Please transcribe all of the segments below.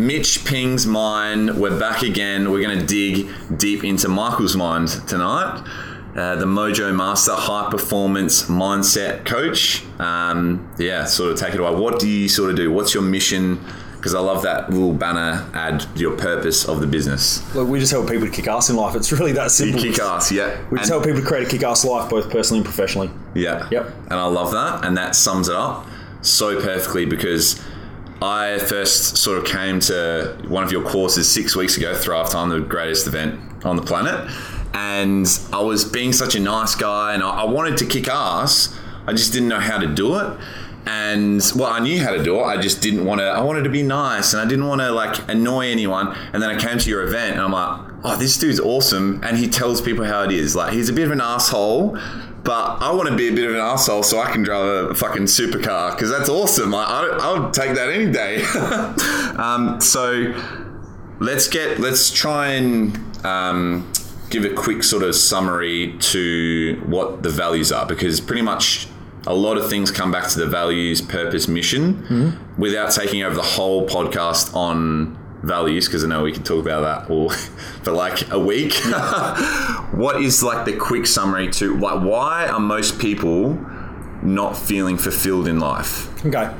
Mitch Ping's mind. We're back again. We're going to dig deep into Michael's mind tonight. Uh, the Mojo Master High Performance Mindset Coach. Um, yeah, sort of take it away. What do you sort of do? What's your mission? Because I love that little banner ad, your purpose of the business. Look, we just help people to kick ass in life. It's really that You simple. kick ass, yeah. We just And- help people to create a kick ass life, both personally and professionally. Yeah. Yep. And I love that. And that sums it up so perfectly because I first sort of came to one of your courses six weeks ago, Thrive Time, the greatest event on the planet. And I was being such a nice guy and I I wanted to kick ass. I just didn't know how to do it. And well, I knew how to do it. I just didn't want to. I wanted to be nice, and I didn't want to like annoy anyone. And then I came to your event, and I'm like, "Oh, this dude's awesome!" And he tells people how it is. Like he's a bit of an asshole, but I want to be a bit of an asshole so I can drive a fucking supercar because that's awesome. I, I would take that any day. um, so let's get let's try and um, give a quick sort of summary to what the values are because pretty much a lot of things come back to the values purpose mission without taking over the whole podcast on values because i know we can talk about that all for like a week what is like the quick summary to like why are most people not feeling fulfilled in life Okay.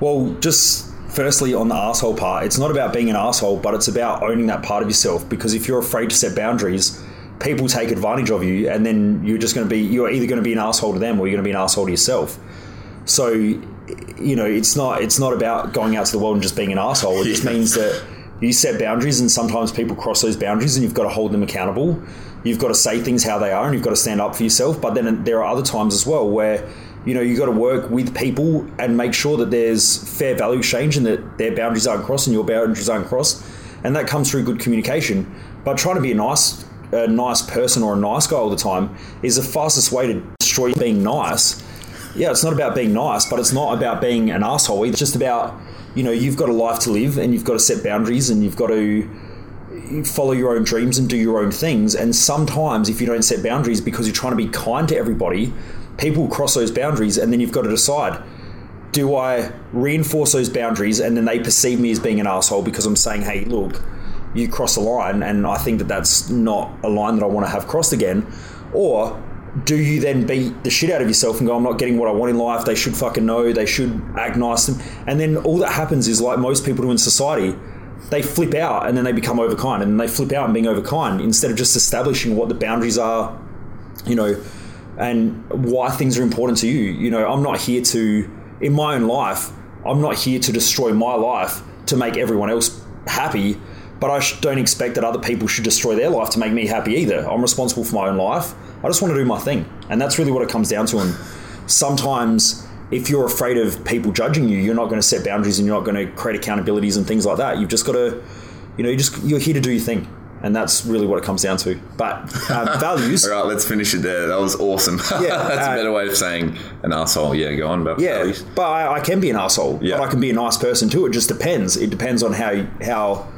Well, just firstly on the asshole part, it's not about being an asshole, but it's about owning that part of yourself. Because if you're afraid to set boundaries, people take advantage of you, and then you're just going to be you're either going to be an asshole to them or you're going to be an asshole to yourself. So, you know, it's not it's not about going out to the world and just being an asshole. It just means that you set boundaries, and sometimes people cross those boundaries, and you've got to hold them accountable. You've got to say things how they are, and you've got to stand up for yourself. But then there are other times as well where you know you've got to work with people and make sure that there's fair value exchange and that their boundaries aren't crossed and your boundaries aren't crossed, and that comes through good communication. But trying to be a nice a nice person or a nice guy all the time is the fastest way to destroy being nice. Yeah, it's not about being nice, but it's not about being an asshole. It's just about you know you've got a life to live and you've got to set boundaries and you've got to follow your own dreams and do your own things. And sometimes, if you don't set boundaries because you're trying to be kind to everybody, people cross those boundaries, and then you've got to decide do I reinforce those boundaries and then they perceive me as being an asshole because I'm saying, hey, look, you cross a line, and I think that that's not a line that I want to have crossed again? Or do you then beat the shit out of yourself and go, I'm not getting what I want in life? They should fucking know. They should act nice. And then all that happens is like most people do in society, they flip out and then they become overkind, and they flip out and being overkind instead of just establishing what the boundaries are, you know, and why things are important to you. You know, I'm not here to, in my own life, I'm not here to destroy my life to make everyone else happy, but I don't expect that other people should destroy their life to make me happy either. I'm responsible for my own life. I just want to do my thing. And that's really what it comes down to. And sometimes, if you're afraid of people judging you, you're not going to set boundaries and you're not going to create accountabilities and things like that. You've just got to, you know, you just you're here to do your thing, and that's really what it comes down to. But uh, values, all right let's finish it there that was awesome Yeah, that's uh, a better way of saying an asshole yeah go on about Yeah, values. but I, I can be an asshole. Yeah. But I can be a nice person too. It just depends. It depends on how how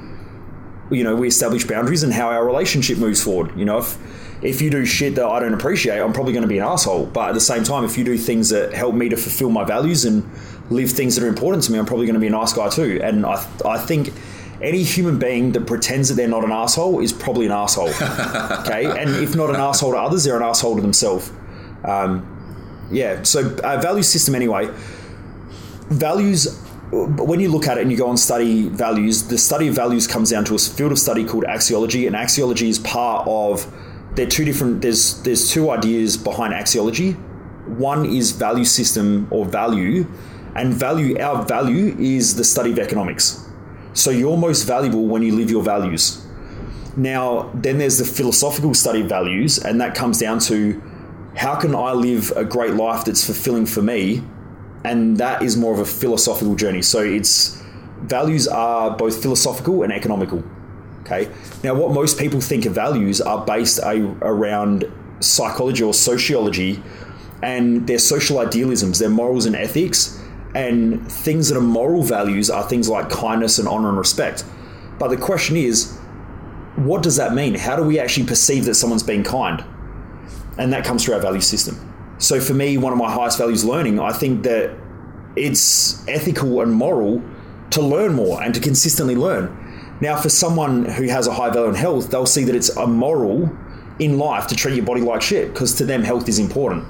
you know we establish boundaries and how our relationship moves forward. You know, if if you do shit that I don't appreciate, I'm probably going to be an asshole. But at the same time, if you do things that help me to fulfill my values and live things that are important to me, I'm probably going to be a nice guy too. And I I think. Any human being that pretends that they're not an asshole is probably an asshole. okay, and if not an asshole to others, they're an asshole to themselves. Um, yeah. So uh, value system anyway values when you look at it and you go and study values the study of values comes down to a field of study called axiology and axiology is part of they're two different there's there's two ideas behind axiology one is value system or value and value our value is the study of economics so you're most valuable when you live your values now then there's the philosophical study of values and that comes down to how can i live a great life that's fulfilling for me and that is more of a philosophical journey. So it's values are both philosophical and economical. Okay. Now, what most people think of values are based a, around psychology or sociology, and their social idealisms, their morals and ethics, and things that are moral values are things like kindness and honor and respect. But the question is, what does that mean? How do we actually perceive that someone's being kind? And that comes through our value system. So for me, one of my highest values learning, I think that it's ethical and moral to learn more and to consistently learn. Now, for someone who has a high value in health, they'll see that it's a moral in life to treat your body like shit because to them, health is important.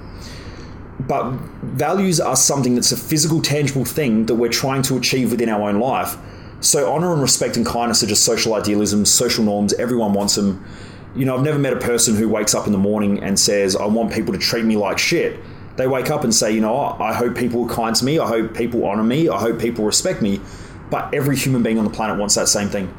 But values are something that's a physical, tangible thing that we're trying to achieve within our own life. So, honor and respect and kindness are just social idealisms, social norms. Everyone wants them. You know, I've never met a person who wakes up in the morning and says, I want people to treat me like shit. They wake up and say, you know, I hope people are kind to me. I hope people honor me. I hope people respect me. But every human being on the planet wants that same thing.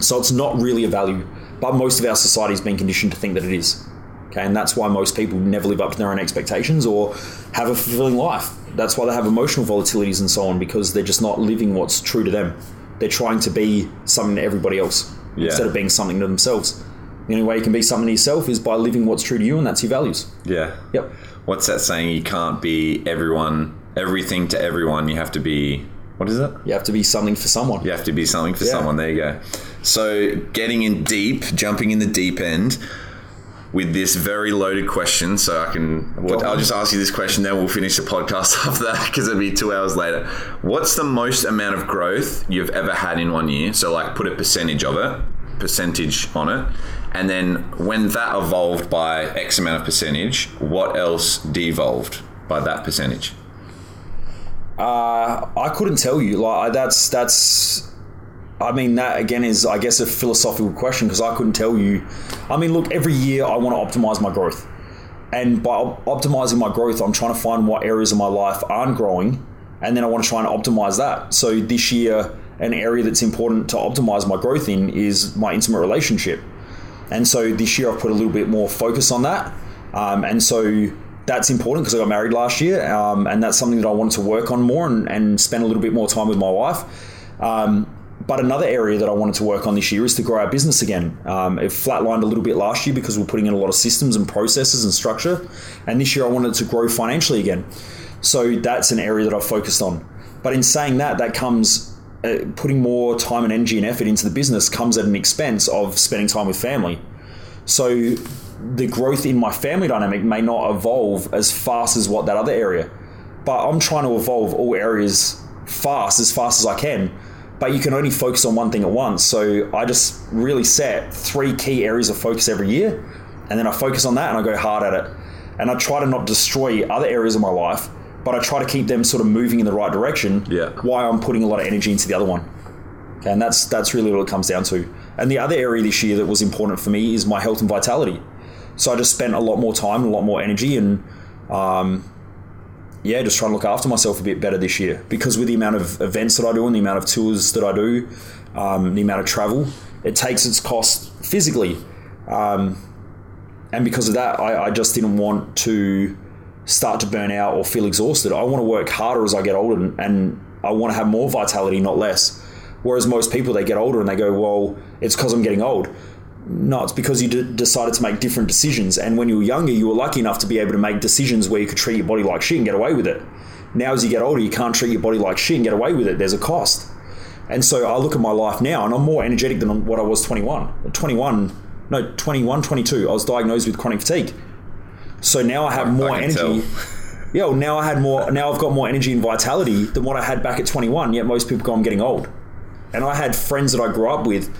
So, it's not really a value. But most of our society has been conditioned to think that it is. Okay, and that's why most people never live up to their own expectations or have a fulfilling life. That's why they have emotional volatilities and so on because they're just not living what's true to them. They're trying to be something to everybody else Yeah. instead of being something to themselves. The only way you can be something to yourself is by living what's true to you, and that's your values. Yeah. Yep. What's that saying? You can't be everyone, everything to everyone. You have to be. What is it? You have to be something for someone. You have to be something for Yeah. someone. There you go. So, getting in deep, jumping in the deep end with this very loaded question. So, I can, Go I'll just ask you this question, then we'll finish the podcast after that because it'll be two hours later. What's the most amount of growth you've ever had in one year? So, like, put a percentage of it, percentage on it. And then when that evolved by X amount of percentage, what else devolved by that percentage? Uh, I couldn't tell you. Like that's that's. I mean, that again is, I guess, a philosophical question because I couldn't tell you. I mean, look, every year I want to optimize my growth, and by op- optimizing my growth, I'm trying to find what areas of my life aren't growing, and then I want to try and optimize that. So this year, an area that's important to optimize my growth in is my intimate relationship. And so this year I've put a little bit more focus on that. Um, and so that's important because I got married last year. Um, and that's something that I wanted to work on more and, and spend a little bit more time with my wife. Um, but another area that I wanted to work on this year is to grow our business again. Um, it flatlined a little bit last year because we're putting in a lot of systems and processes and structure. And this year I wanted to grow financially again. So that's an area that I've focused on. But in saying that, that comes uh, putting more time and energy and effort into the business comes at an expense of spending time with family. So the growth in my family dynamic may not evolve as fast as what that other area. But I'm trying to evolve all areas fast, as fast as I can. But you can only focus on one thing at once. So I just really set three key areas of focus every year. And then I focus on that and I go hard at it. And I try to not destroy other areas of my life, but I try to keep them sort of moving in the right direction Yeah. while I'm putting a lot of energy into the other one. Okay, and that's that's really what it comes down to. And the other area this year that was important for me is my health and vitality. So I just spent a lot more time, a lot more energy, and um, yeah, just trying to look after myself a bit better this year. Because with the amount of events that I do and the amount of tours that I do, um, the amount of travel, it takes its cost physically. Um, and because of that, I, I just didn't want to start to burn out or feel exhausted. I want to work harder as I get older, and, and I want to have more vitality, not less. Whereas most people, they get older and they go, "Well, it's because I'm getting old." No, it's because you d- decided to make different decisions. And when you were younger, you were lucky enough to be able to make decisions where you could treat your body like shit and get away with it. Now, as you get older, you can't treat your body like shit and get away with it. There's a cost. And so I look at my life now and I'm more energetic than what I was 21. 21, no, 21, 22, I was diagnosed with chronic fatigue. So now I have more can energy. Yeah, well, now I had more. Now I've got more energy and vitality than what I had back at 21. Yet most people go, I'm getting old. And I had friends that I grew up with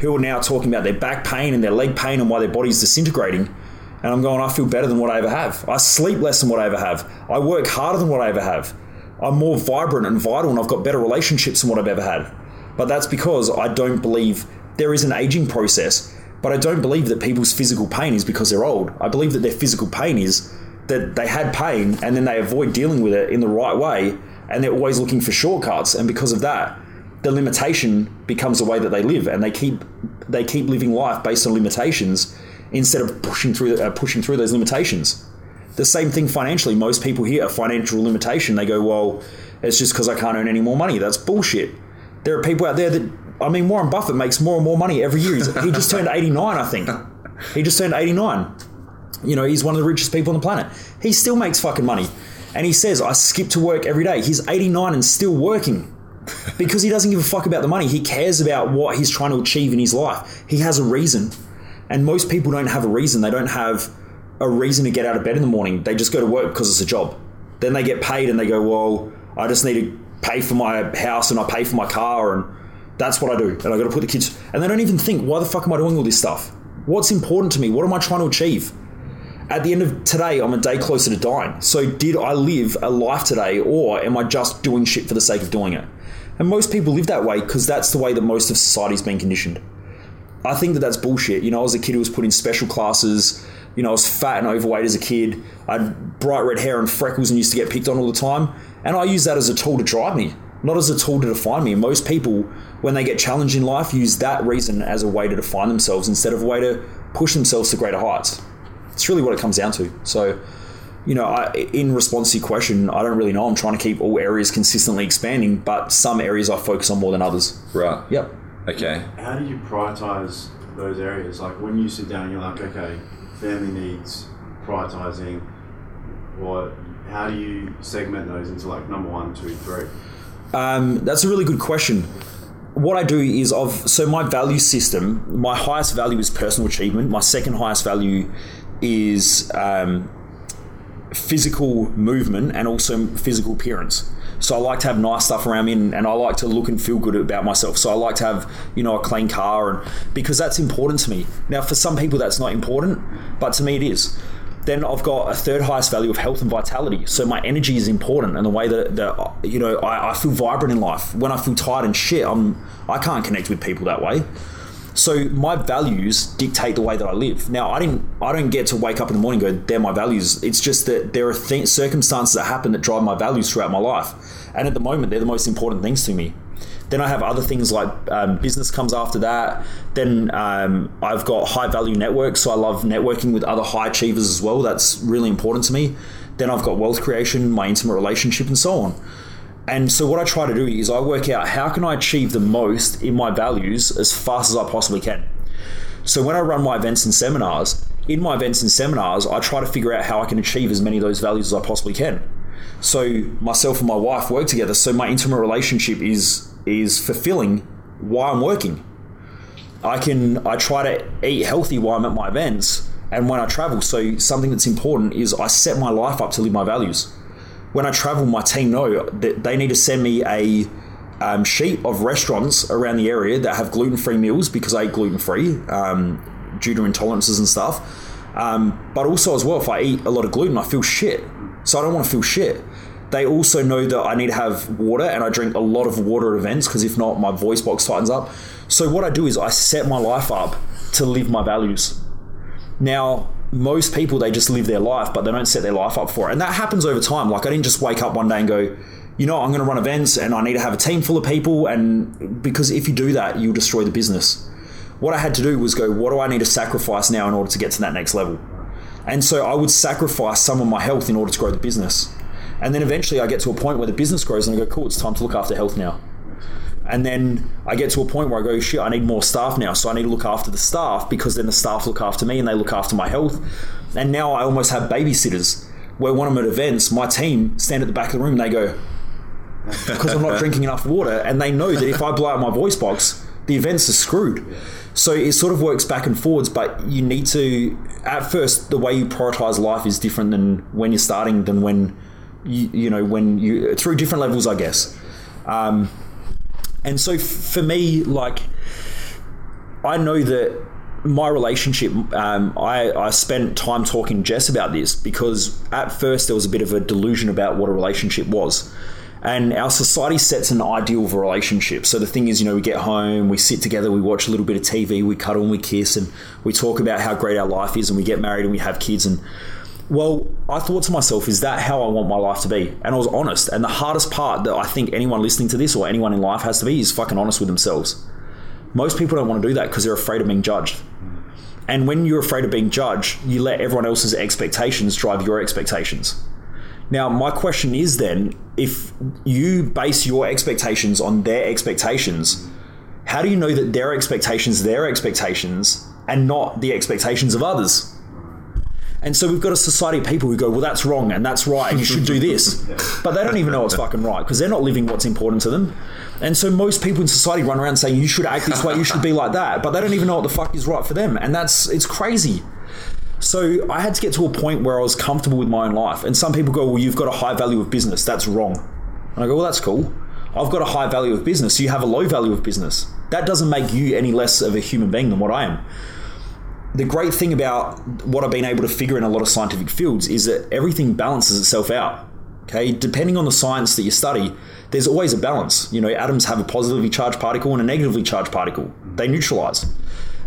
who are now talking about their back pain and their leg pain and why their body's disintegrating. And I'm going, I feel better than what I ever have. I sleep less than what I ever have. I work harder than what I ever have. I'm more vibrant and vital, and I've got better relationships than what I've ever had. But that's because I don't believe there is an aging process. But I don't believe that people's physical pain is because they're old. I believe that their physical pain is that they had pain and then they avoid dealing with it in the right way and they're always looking for shortcuts. And because of that, the limitation becomes the way that they live and they keep they keep living life based on limitations instead of pushing through uh, pushing through those limitations. The same thing financially. Most people hear a financial limitation, they go, "Well, it's just because I can't earn any more money." That's bullshit. There are people out there that I mean, Warren Buffett makes more and more money every year. He's, he just turned 89, I think. He just turned 89. You know, he's one of the richest people on the planet. He still makes fucking money. And he says, I skip to work every day. He's 89 and still working because he doesn't give a fuck about the money. He cares about what he's trying to achieve in his life. He has a reason. And most people don't have a reason. They don't have a reason to get out of bed in the morning. They just go to work because it's a job. Then they get paid and they go, well, I just need to pay for my house and I pay for my car and that's what I do. And I got to put the kids. And they don't even think, why the fuck am I doing all this stuff? What's important to me? What am I trying to achieve? At the end of today, I'm a day closer to dying. So, did I live a life today, or am I just doing shit for the sake of doing it? And most people live that way because that's the way that most of society's been conditioned. I think that that's bullshit. You know, I was a kid who was put in special classes. You know, I was fat and overweight as a kid. I had bright red hair and freckles and used to get picked on all the time. And I use that as a tool to drive me, not as a tool to define me. And most people, when they get challenged in life, use that reason as a way to define themselves instead of a way to push themselves to greater heights. It's really what it comes down to. So, you know, I, in response to your question, I don't really know. I'm trying to keep all areas consistently expanding, but some areas I focus on more than others. Right. Yep. Okay. How do you prioritize those areas? Like when you sit down, you're like, okay, family needs, prioritizing. What? How do you segment those into like number one, two, three? Um, that's a really good question. What I do is of so my value system. My highest value is personal achievement. My second highest value is um, physical movement and also physical appearance. So I like to have nice stuff around me, and, and, I like to look and feel good about myself. So I like to have you know a clean car, and because that's important to me. Now, for some people, that's not important, but to me, it is. Then I've got a third highest value of health and vitality. So my energy is important, and the way that, that you know I, I feel vibrant in life. When I feel tired and shit, I'm I can't connect with people that way. So my values dictate the way that I live. Now I didn't I don't get to wake up in the morning and go they're my values. It's just that there are th- circumstances that happen that drive my values throughout my life, and at the moment they're the most important things to me. Then I have other things like um, business comes after that. Then um, I've got high value networks, so I love networking with other high achievers as well. That's really important to me. Then I've got wealth creation, my intimate relationship, and so on. And so what I try to do is I work out how can I achieve the most in my values as fast as I possibly can. So when I run my events and seminars, in my events and seminars, I try to figure out how I can achieve as many of those values as I possibly can. So myself and my wife work together. So my intimate relationship is is fulfilling while I'm working. I can I try to eat healthy while I'm at my events and when I travel. So something that's important is I set my life up to live my values when I travel, my team know that they need to send me a um, sheet of restaurants around the area that have gluten free meals because I eat gluten free um, due to intolerances and stuff. Um, but also, as well, if I eat a lot of gluten, I feel shit. So I don't want to feel shit. They also know that I need to have water and I drink a lot of water at events because if not, my voice box tightens up. So what I do is I set my life up to live my values. Now, most people they just live their life, but they don't set their life up for it, and that happens over time. Like I didn't just wake up one day and go, you know, I'm going to run events and I need to have a team full of people, and because if you do that, you'll destroy the business. What I had to do was go, what do I need to sacrifice now in order to get to that next level? And so I would sacrifice some of my health in order to grow the business. And then eventually I get to a point where the business grows and I go, cool, it's time to look after health now. And then I get to a point where I go, shit, I need more staff now. So I need to look after the staff because then the staff look after me and they look after my health. And now I almost have babysitters where when I'm at events, my team stand at the back of the room and they go, because I'm not drinking enough water. And they know that if I blow out my voice box, the events are screwed. So it sort of works back and forwards, but you need to, at first, the way you prioritize life is different than when you're starting than when you, you know, when you, through different levels, I guess. Um, and so for me, like, I know that my relationship, um, I, I spent time talking to Jess about this because at first there was a bit of a delusion about what a relationship was. And our society sets an ideal of a relationship. So the thing is, you know, we get home, we sit together, we watch a little bit of TV, we cuddle and we kiss, and we talk about how great our life is, and we get married and we have kids. And well, I thought to myself, is that how I want my life to be? And I was honest. And the hardest part that I think anyone listening to this or anyone in life has to be is fucking honest with themselves. Most people don't want to do that because they're afraid of being judged. And when you're afraid of being judged, you let everyone else's expectations drive your expectations. Now, my question is then if you base your expectations on their expectations, how do you know that their expectations their expectations and not the expectations of others? And so we've got a society of people who go, well, that's wrong and that's right, and you should do this. But they don't even know what's fucking right because they're not living what's important to them. And so most people in society run around saying, you should act this way, you should be like that. But they don't even know what the fuck is right for them. And that's, it's crazy. So I had to get to a point where I was comfortable with my own life. And some people go, well, you've got a high value of business. That's wrong. And I go, well, that's cool. I've got a high value of business, you have a low value of business. That doesn't make you any less of a human being than what I am. The great thing about what I've been able to figure in a lot of scientific fields is that everything balances itself out. Okay, depending on the science that you study, there's always a balance. You know, atoms have a positively charged particle and a negatively charged particle. They neutralize.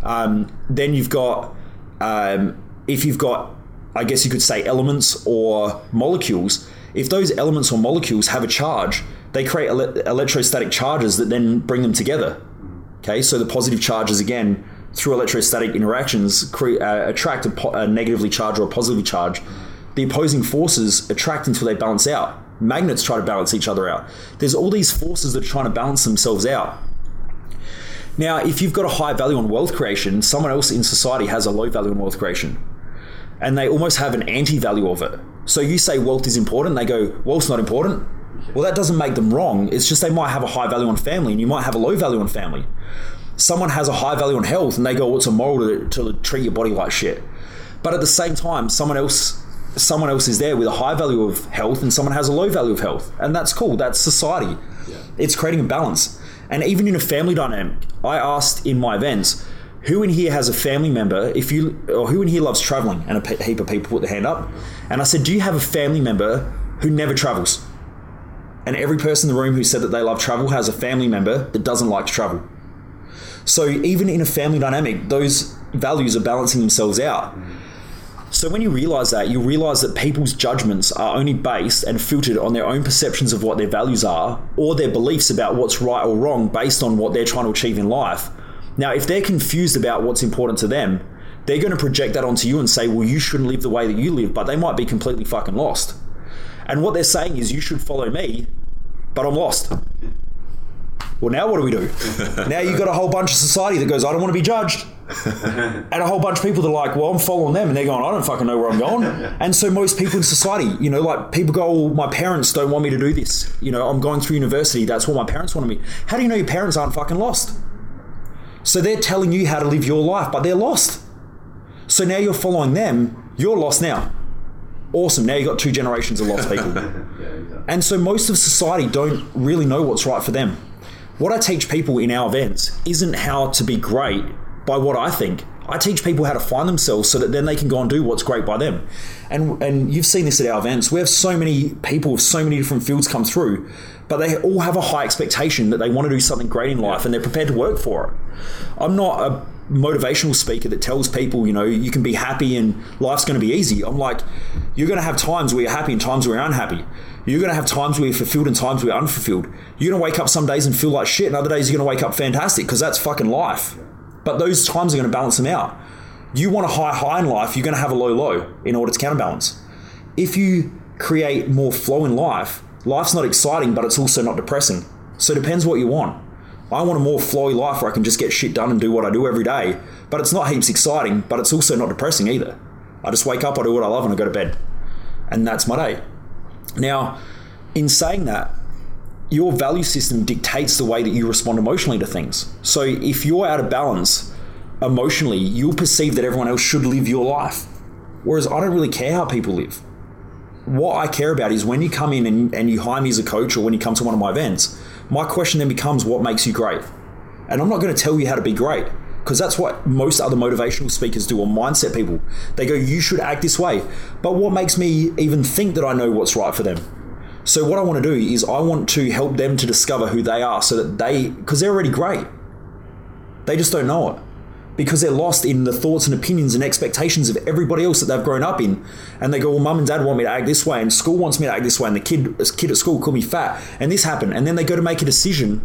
Um, then you've got, um, if you've got, I guess you could say elements or molecules. If those elements or molecules have a charge, they create ele- electrostatic charges that then bring them together. Okay, so the positive charges again through electrostatic interactions cre- uh, attract a, po- a negatively charged or a positively charged the opposing forces attract until they balance out. Magnets try to balance each other out. There's all these forces that are trying to balance themselves out. Now, if you've got a high value on wealth creation, someone else in society has a low value on wealth creation. And they almost have an anti value of it. So you say wealth is important, they go, wealth's not important. Well, that doesn't make them wrong. It's just they might have a high value on family and you might have a low value on family. Someone has a high value on health and they go, well, it's immoral to, to treat your body like shit. But at the same time, someone else someone else is there with a high value of health and someone has a low value of health. And that's cool. That's society. Yeah. It's creating a balance. And even in a family dynamic, I asked in my events, who in here has a family member if you or who in here loves traveling and a heap of people put their hand up and i said do you have a family member who never travels and every person in the room who said that they love travel has a family member that doesn't like to travel so even in a family dynamic those values are balancing themselves out. So when you realize that, you realize that people's judgments are only based and filtered on their own perceptions of what their values are or their beliefs about what's right or wrong based on what they're trying to achieve in life. Now, if they're confused about what's important to them, they're going to project that onto you and say, well, you shouldn't live the way that you live, but they might be completely fucking lost. And what they're saying is, you should follow me, but I'm lost. Well, now what do we do? now you've got a whole bunch of society that goes, I don't want to be judged. and a whole bunch of people that are like, well, I'm following them. And they're going, I don't fucking know where I'm going. and so most people in society, you know, like people go, oh, my parents don't want me to do this. You know, I'm going through university. That's what my parents wanted me. How do you know your parents aren't fucking lost? So they're telling you how to live your life, but they're lost. So now you're following them. You're lost now. Awesome. Now you've got two generations of lost people. yeah, exactly. And so most of society don't really know what's right for them what I teach people in our events isn't how to be great by what I think. I teach people how to find themselves so that then they can go and do what's great by them. And and you've seen this at our events. We have so many people with so many different fields come through, but they all have a high expectation that they want to do something great in life and they're prepared to work for it. I'm not a motivational speaker that tells people, you know, you can be happy and life's going to be easy. I'm like, you're going to have times where you're happy and times where you're unhappy. You're going to have times where you're fulfilled and times where you're unfulfilled. You're going to wake up some days and feel like shit, and other days you're going to wake up fantastic because that's fucking life. But those times are going to balance them out. You want a high high in life, you're going to have a low low in order to counterbalance. If you create more flow in life, life's not exciting, but it's also not depressing. So it depends what you want. I want a more flowy life where I can just get shit done and do what I do every day. But it's not heaps exciting, but it's also not depressing either. I just wake up, I do what I love, and I go to bed. And that's my day. Now, in saying that, your value system dictates the way that you respond emotionally to things. So if you're out of balance emotionally, you'll perceive that everyone else should live your life. Whereas I don't really care how people live. What I care about is when you come in and, and you hire me as a coach or when you come to one of my events, my question then becomes what makes you great? And I'm not going to tell you how to be great because that's what most other motivational speakers do or mindset people. They go, you should act this way. But what makes me even think that I know what's right for them? So, what I want to do is I want to help them to discover who they are so that they, because they're already great, they just don't know it because they're lost in the thoughts and opinions and expectations of everybody else that they've grown up in. And they go, well, mum and dad want me to act this way, and school wants me to act this way, and the kid, uh, kid at school called me fat, and this happened. And then they go to make a decision,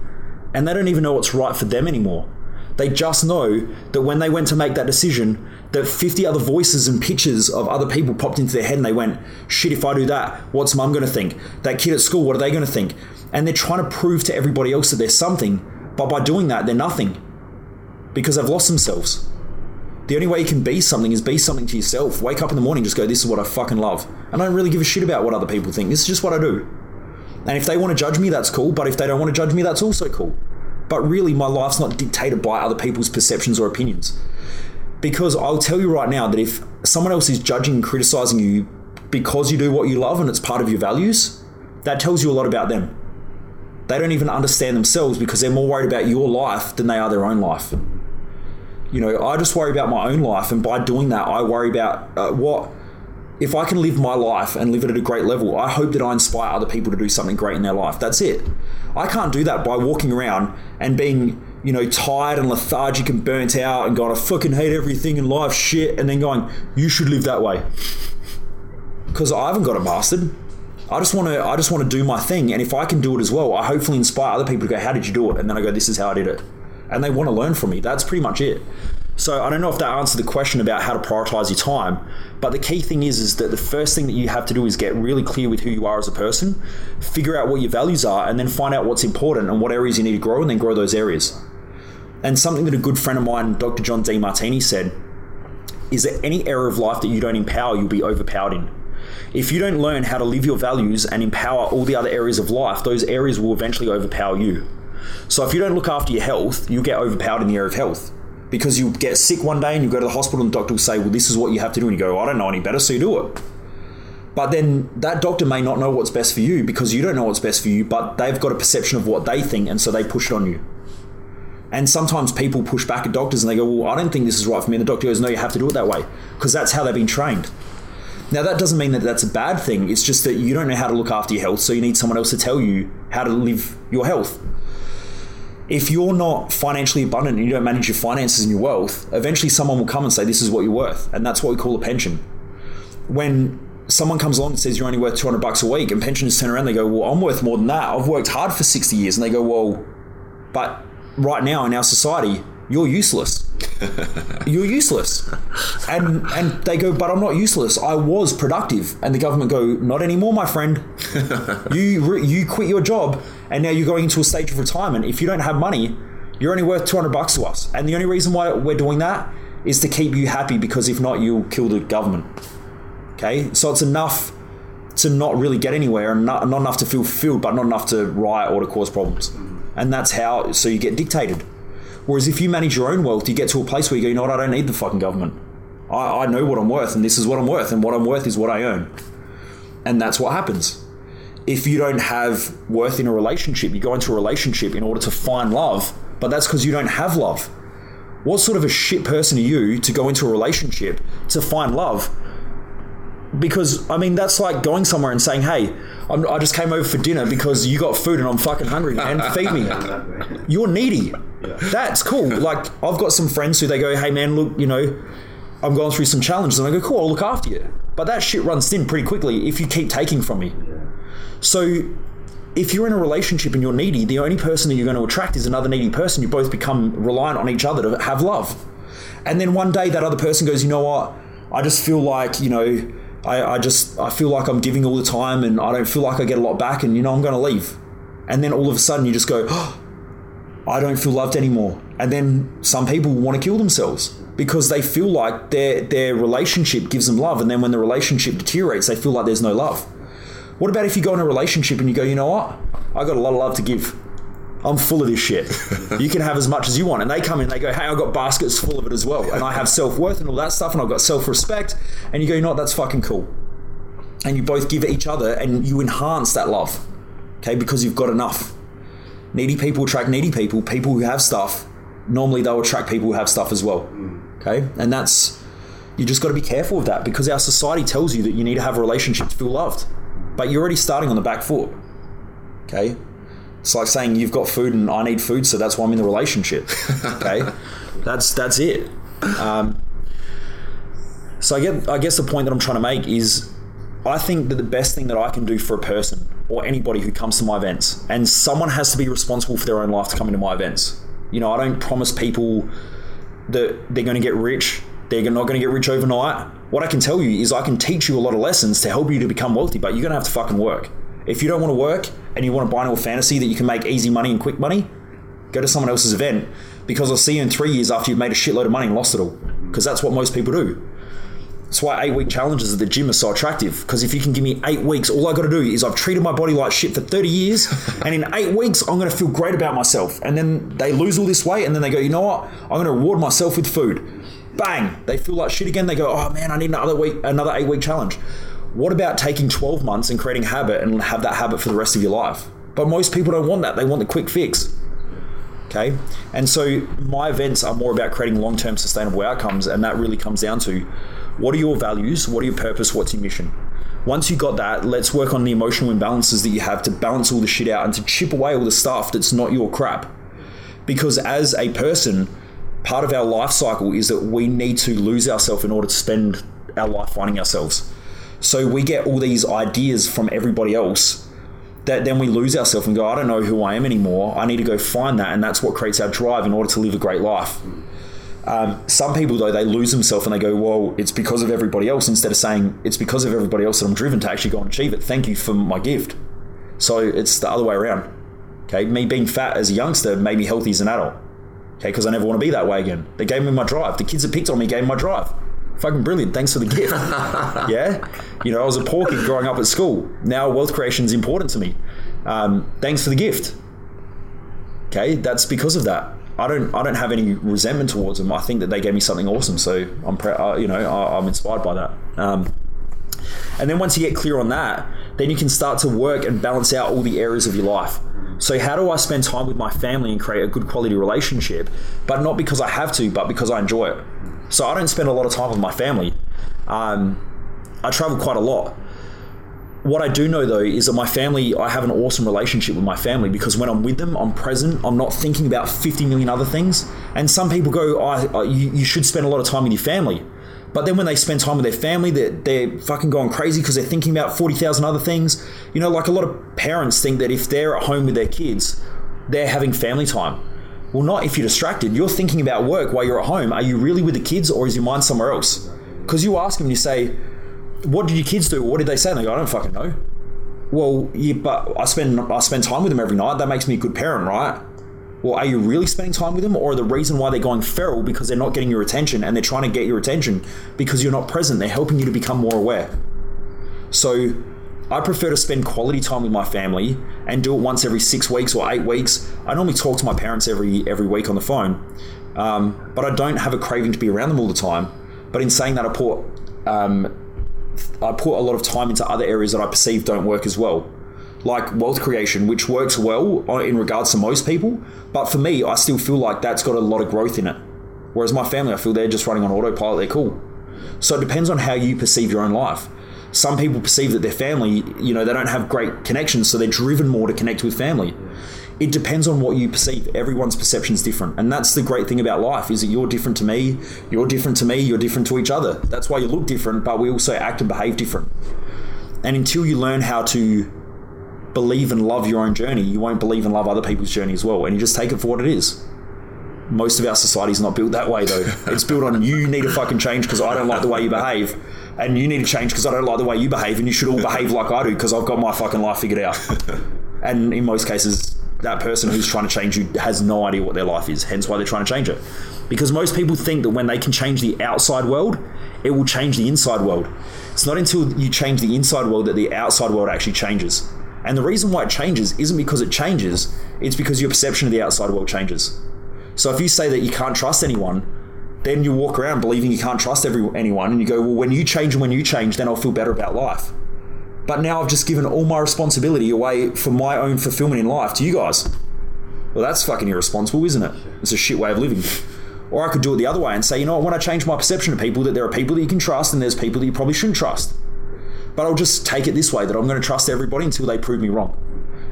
and they don't even know what's right for them anymore. They just know that when they went to make that decision, that 50 other voices and pictures of other people popped into their head and they went, shit, if I do that, what's mum going to think? That kid at school, what are they going to think? And they're trying to prove to everybody else that they're something, but by doing that, they're nothing because they've lost themselves. The only way you can be something is be something to yourself. Wake up in the morning, just go, this is what I fucking love. And I don't really give a shit about what other people think. This is just what I do. And if they want to judge me, that's cool. But if they don't want to judge me, that's also cool. But really, my life's not dictated by other people's perceptions or opinions. Because I'll tell you right now that if someone else is judging and criticizing you because you do what you love and it's part of your values, that tells you a lot about them. They don't even understand themselves because they're more worried about your life than they are their own life. You know, I just worry about my own life, and by doing that, I worry about uh, what if I can live my life and live it at a great level, I hope that I inspire other people to do something great in their life. That's it. I can't do that by walking around and being, you know, tired and lethargic and burnt out and going, I fucking hate everything in life, shit, and then going, you should live that way. Because I haven't got it mastered. I just want to. I just want to do my thing, and if I can do it as well, I hopefully inspire other people to go, "How did you do it?" And then I go, "This is how I did it," and they want to learn from me. That's pretty much it. So I don't know if that answered the question about how to prioritize your time, but the key thing is is that the first thing that you have to do is get really clear with who you are as a person, figure out what your values are, and then find out what's important and what areas you need to grow, and then grow those areas. And something that a good friend of mine, Dr. John Demartini, said is that any area of life that you don't empower, you'll be overpowered in. If you don't learn how to live your values and empower all the other areas of life, those areas will eventually overpower you. So if you don't look after your health, you'll get overpowered in the area of health because you get sick one day and you go to the hospital and the doctor will say, well, this is what you have to do. And you go, I don't know any better, so you do it. But then that doctor may not know what's best for you because you don't know what's best for you, but they've got a perception of what they think and so they push it on you. And sometimes people push back at doctors and they go, well, I don't think this is right for me. And the doctor goes, no, you have to do it that way because that's how they've been trained. Now, that doesn't mean that that's a bad thing. It's just that you don't know how to look after your health, so you need someone else to tell you how to live your health if you're not financially abundant and you don't manage your finances and your wealth, eventually someone will come and say, This is what you're worth. And that's what we call a pension. When someone comes along and says you're only worth 200 bucks a week, and pensioners turn around, they go, Well, I'm worth more than that. I've worked hard for 60 years. And they go, Well, but right now in our society, you're useless. You're useless. And and they go, but I'm not useless. I was productive. And the government go, not anymore, my friend. you you quit your job and now you're going into a stage of retirement. If you don't have money, you're only worth 200 bucks to us. And the only reason why we're doing that is to keep you happy because if not, you'll kill the government. Okay? So it's enough to not really get anywhere and not, not enough to feel fulfilled, but not enough to riot or to cause problems. And that's how, so you get dictated. Whereas if you manage your own wealth, you get to a place where you go, you know what, I don't need the fucking government. I, I know what I'm worth, and this is what I'm worth, and what I'm worth is what I earn. And that's what happens. If you don't have worth in a relationship, you go into a relationship in order to find love, but that's because you don't have love. What sort of a shit person are you to go into a relationship to find love? Because, I mean, that's like going somewhere and saying, hey, I'm, i just came over for dinner because you got food and I'm fucking hungry, and feed me. You're needy. Yeah. That's cool. Like I've got some friends who they go, "Hey man, look, you know, I'm going through some challenges," and I go, "Cool, I'll look after you." But that shit runs thin pretty quickly if you keep taking from me. Yeah. So if you're in a relationship and you're needy, the only person that you're going to attract is another needy person. You both become reliant on each other to have love. And then one day that other person goes, you know what? I just feel like, you know, I, I just I feel like I'm giving all the time and I don't feel like I get a lot back and you know I'm to leave. And then all of a sudden you just go, oh, I don't feel loved anymore. And then some people want to kill themselves because they feel like their their relationship gives them love, and then when the relationship deteriorates, they feel like there's no love. What about if you go in a relationship and you go, you know what? I got a lot of love to give. I'm full of this shit. you can have as much as you want. And they come in, they go, hey, I've got baskets full of it as well. And I have self worth and all that stuff, and I've got self respect. And you go, you know what? That's fucking cool. And you both give each other and you enhance that love, okay, because you've got enough. Needy people attract needy people. People who have stuff, normally they'll attract people who have stuff as well. Okay? And that's, you just got to be careful of that because our society tells you that you need to have a relationship to feel loved. But you're already starting on the back foot. Okay? It's like saying you've got food and I need food, so that's why I'm in the relationship. Okay? that's that's it. Um, so I get I guess the point that I'm trying to make is I think that the best thing that I can do for a person or anybody who comes to my events, and someone has to be responsible for their own life to come into my events. You know, I don't promise people that they're going to get rich. They're not going to get rich overnight. What I can tell you is I can teach you a lot of lessons to help you to become wealthy, but you're going to have to fucking work. If you don't want to work and you want to buy into a fantasy that you can make easy money and quick money, go to someone else's event because I'll see you in three years after you've made a shitload of money and lost it all. Because that's what most people do. That's why eight week challenges at the gym are so attractive. Because if you can give me eight weeks, all I got to do is I've treated my body like shit for 30 years, and in eight weeks, I'm going to feel great about myself. And then they lose all this weight, and then they go, you know what? I'm going to reward myself with food. Bang! They feel like shit again. They go, oh man, I need another week, another eight week challenge. What about taking 12 months and creating habit and have that habit for the rest of your life? But most people don't want that. They want the quick fix. Okay. And so my events are more about creating long term sustainable outcomes. And that really comes down to what are your values? What are your purpose? What's your mission? Once you got that, let's work on the emotional imbalances that you have to balance all the shit out and to chip away all the stuff that's not your crap. Because as a person, part of our life cycle is that we need to lose ourselves in order to spend our life finding ourselves. So we get all these ideas from everybody else that then we lose ourselves and go, I don't know who I am anymore. I need to go find that. And that's what creates our drive in order to live a great life. Um, some people, though, they lose themselves and they go, well, it's because of everybody else, instead of saying, it's because of everybody else that I'm driven to actually go and achieve it. Thank you for my gift. So it's the other way around. Okay. Me being fat as a youngster made me healthy as an adult. Okay. Because I never want to be that way again. They gave me my drive. The kids that picked on me gave me my drive. Fucking brilliant. Thanks for the gift. yeah. You know, I was a poor kid growing up at school. Now wealth creation is important to me. Um, thanks for the gift. Okay. That's because of that. I don't I don't have any resentment towards them. I think that they gave me something awesome, so I'm proud. Uh, you know, I, am inspired by that. Um, and then once you get clear on that, then you can start to work and balance out all the areas of your life. So how do I spend time with my family and create a good quality relationship, but not because I have to, but because I enjoy it. So I don't spend a lot of time with my family. Um, I travel quite a lot what I do know though is that my family, I have an awesome relationship with my family because when I'm with them, I'm present. I'm not thinking about 50 million other things. And some people go, oh, you, should spend a lot of time with your family. But then when they spend time with their family, they're, they're fucking going crazy because they're thinking about 40,000 other things. You know, like a lot of parents think that if they're at home with their kids, they're having family time. Well, not if you're distracted. You're thinking about work while you're at home. Are you really with the kids or is your mind somewhere else? Because you ask them, you say, what did your kids do? What did they say? And they go, I don't fucking know. Well, yeah, but I spend I spend time with them every night. That makes me a good parent, right? Well, are you really spending time with them, or the reason why they're going feral because they're not getting your attention and they're trying to get your attention because you're not present? They're helping you to become more aware. So, I prefer to spend quality time with my family and do it once every six weeks or eight weeks. I normally talk to my parents every every week on the phone, um, but I don't have a craving to be around them all the time. But in saying that, I put um, I put a lot of time into other areas that I perceive don't work as well. Like wealth creation, which works well in regards to most people, but for me, I still feel like that's got a lot of growth in it. Whereas my family, I feel they're just running on autopilot, they're cool. So it depends on how you perceive your own life. Some people perceive that their family, you know, they don't have great connections, so they're driven more to connect with family it depends on what you perceive. Everyone's perception is different, and that's the great thing about life: is that you're different to me, you're different to me, you're different to each other. That's why you look different, but we also act and behave different. And until you learn how to believe and love your own journey, you won't believe and love other people's journey as well, and you just take it for what it is. Most of our society is not built that way, though. it's built on you need to fucking change because I don't like the way you behave, and you need to change because I don't like the way you behave, and you should all behave like I do because I've got my fucking life figured out. and in most cases, that person who's trying to change you has no idea what their life is, hence why they're trying to change it. Because most people think that when they can change the outside world, it will change the inside world. It's not until you change the inside world that the outside world actually changes. And the reason why it changes isn't because it changes, it's because your perception of the outside world changes. So if you say that you can't trust anyone, then you walk around believing you can't trust every, anyone, and you go, well, when you change and when you change, then I'll feel better about life. But now I've just given all my responsibility away for my own fulfillment in life to you guys. Well, that's fucking irresponsible, isn't it? It's a shit way of living. Or I could do it the other way and say, you know what, when I change my perception of people, that there are people that you can trust and there's people that you probably shouldn't trust. But I'll just take it this way that I'm going to trust everybody until they prove me wrong.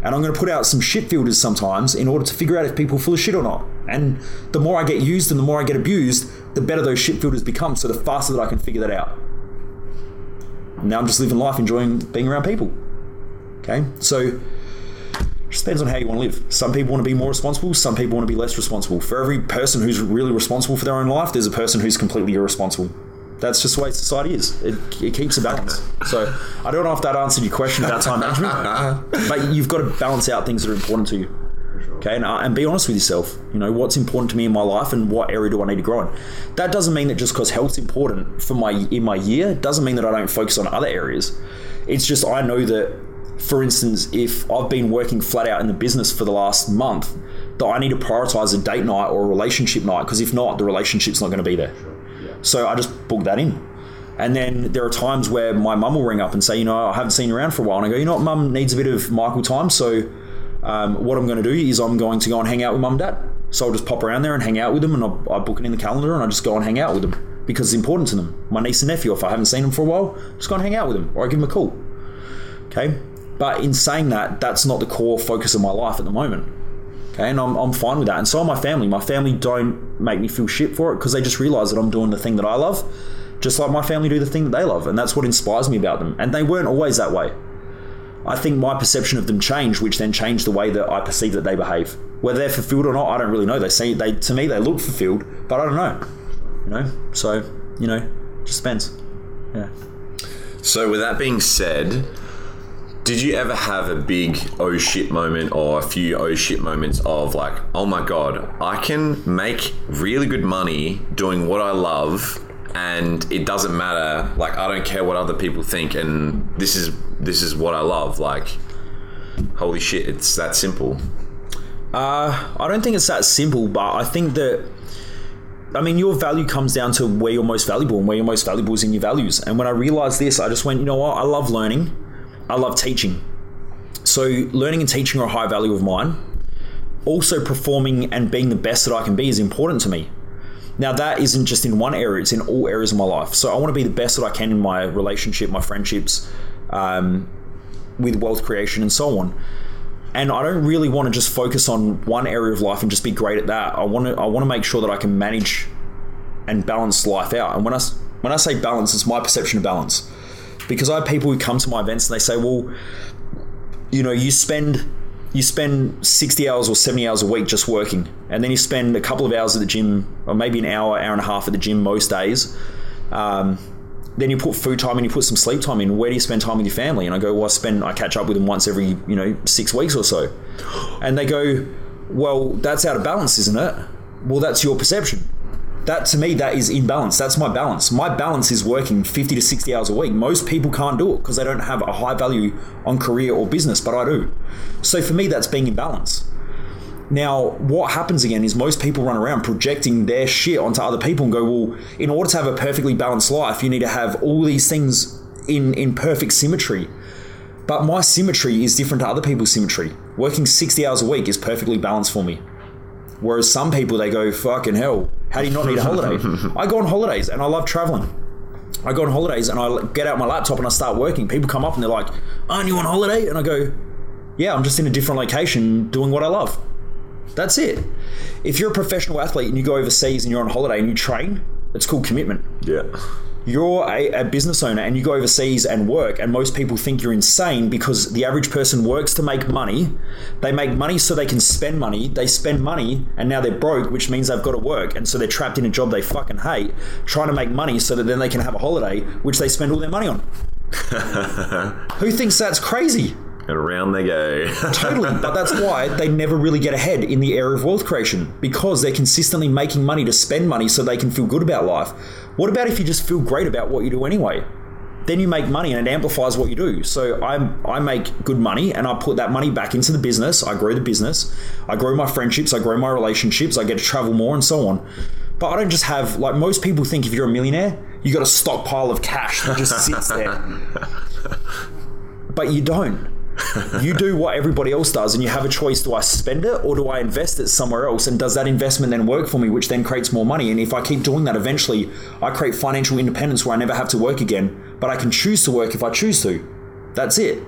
And I'm going to put out some shit filters sometimes in order to figure out if people are full of shit or not. And the more I get used and the more I get abused, the better those shit filters become, so the faster that I can figure that out now I'm just living life, enjoying being around people. Okay, so it just depends on how you want to live. Some people want to be more responsible. Some people want to be less responsible. For every person who's really responsible for their own life, there's a person who's completely irresponsible. That's just the way society is. It, it keeps a balance. So I don't know if that answered your question about time management, but you've got to balance out things that are important to you. Okay, and, uh, and be honest with yourself. You know what's important to me in my life, and what area do I need to grow in. That doesn't mean that just because health's important for my in my year doesn't mean that I don't focus on other areas. It's just I know that, for instance, if I've been working flat out in the business for the last month, that I need to prioritize a date night or a relationship night because if not, the relationship's not going to be there. So I just book that in. And then there are times where my mum will ring up and say, you know, I haven't seen you around for a while. And I go, you know what, mum needs a bit of Michael time. So um, what I'm going to do is I'm going to go and hang out with mum and dad. So I'll just pop around there and hang out with them, and I, I book it in the calendar, and I just go and hang out with them because it's important to them. My niece and nephew, if I haven't seen them for a while, just go and hang out with them, or I give them a call. Okay, but in saying that, that's not the core focus of my life at the moment. Okay, and I'm, I'm fine with that. And so are my family. My family don't make me feel shit for it because they just realize that I'm doing the thing that I love, just like my family do the thing that they love. And that's what inspires me about them. And they weren't always that way. I think my perception of them changed, which then changed the way that I perceive that they behave. Whether they're fulfilled or not, I don't really know. They say they to me they look fulfilled, but I don't know. You know, so you know, just depends. Yeah. So, with that being said, did you ever have a big oh shit moment or a few oh shit moments of like, oh my god, I can make really good money doing what I love and it doesn't matter like I don't care what other people think and this is this is what I love like holy shit it's that simple Uh, I don't think it's that simple, but I think that I mean your value comes down to where you're most valuable, and where you're most valuable is in your values. And when I realized this, I just went, you know what? I love learning, I love teaching. So learning and teaching are a high value of mine. Also, performing and being the best that I can be is important to me. Now, that isn't just in one area; it's in all areas of my life. So I want to be the best that I can in my relationship, my friendships, um, with wealth creation, and so on and I don't really want to just focus on one area of life and just be great at that. I want to I want to make sure that I can manage and balance life out. And when I when I say balance, it's my perception of balance. Because I have people who come to my events and they say, "Well, you know, you spend you spend 60 hours or 70 hours a week just working, and then you spend a couple of hours at the gym, or maybe an hour, hour and a half at the gym most days. Um, then you put food time and you put some sleep time in. Where do you spend time with your family? And I go, well, I spend, I catch up with them once every, you know, six weeks or so. And they go, well, that's out of balance, isn't it? Well, that's your perception. That to me, that is imbalance. That's my balance. My balance is working 50 to 60 hours a week. Most people can't do it because they don't have a high value on career or business, but I do. So for me, that's being in balance. Now, what happens again is most people run around projecting their shit onto other people and go, well, in order to have a perfectly balanced life, you need to have all these things in, in perfect symmetry. But my symmetry is different to other people's symmetry. Working 60 hours a week is perfectly balanced for me. Whereas some people, they go, fucking hell, how do you not need a holiday? I go on holidays and I love traveling. I go on holidays and I get out my laptop and I start working. People come up and they're like, aren't you on holiday? And I go, yeah, I'm just in a different location doing what I love. That's it. If you're a professional athlete and you go overseas and you're on holiday and you train, it's called commitment. yeah You're a, a business owner and you go overseas and work, and most people think you're insane because the average person works to make money. They make money so they can spend money. They spend money and now they're broke, which means they've got to work. And so they're trapped in a job they fucking hate, trying to make money so that then they can have a holiday, which they spend all their money on. Who thinks that's crazy? and around they go Totally, but that's why they never really get ahead in the area of wealth creation because they're consistently making money to spend money so they can feel good about life. What about if you just feel great about what you do anyway? Then you make money and it amplifies what you do. So I I make good money and I put that money back into the business. I grow the business. I grow my friendships. I grow my relationships. I get to travel more and so on. But I don't just have like most people think if you're a millionaire, you got a stockpile of cash that just sits there. But you don't you do what everybody else does and you have a choice do I spend it or do I invest it somewhere else? And does that investment then work for me which then creates more money? And if I keep doing that eventually I create financial independence where I never have to work again but I can choose to work if I choose to. That's it.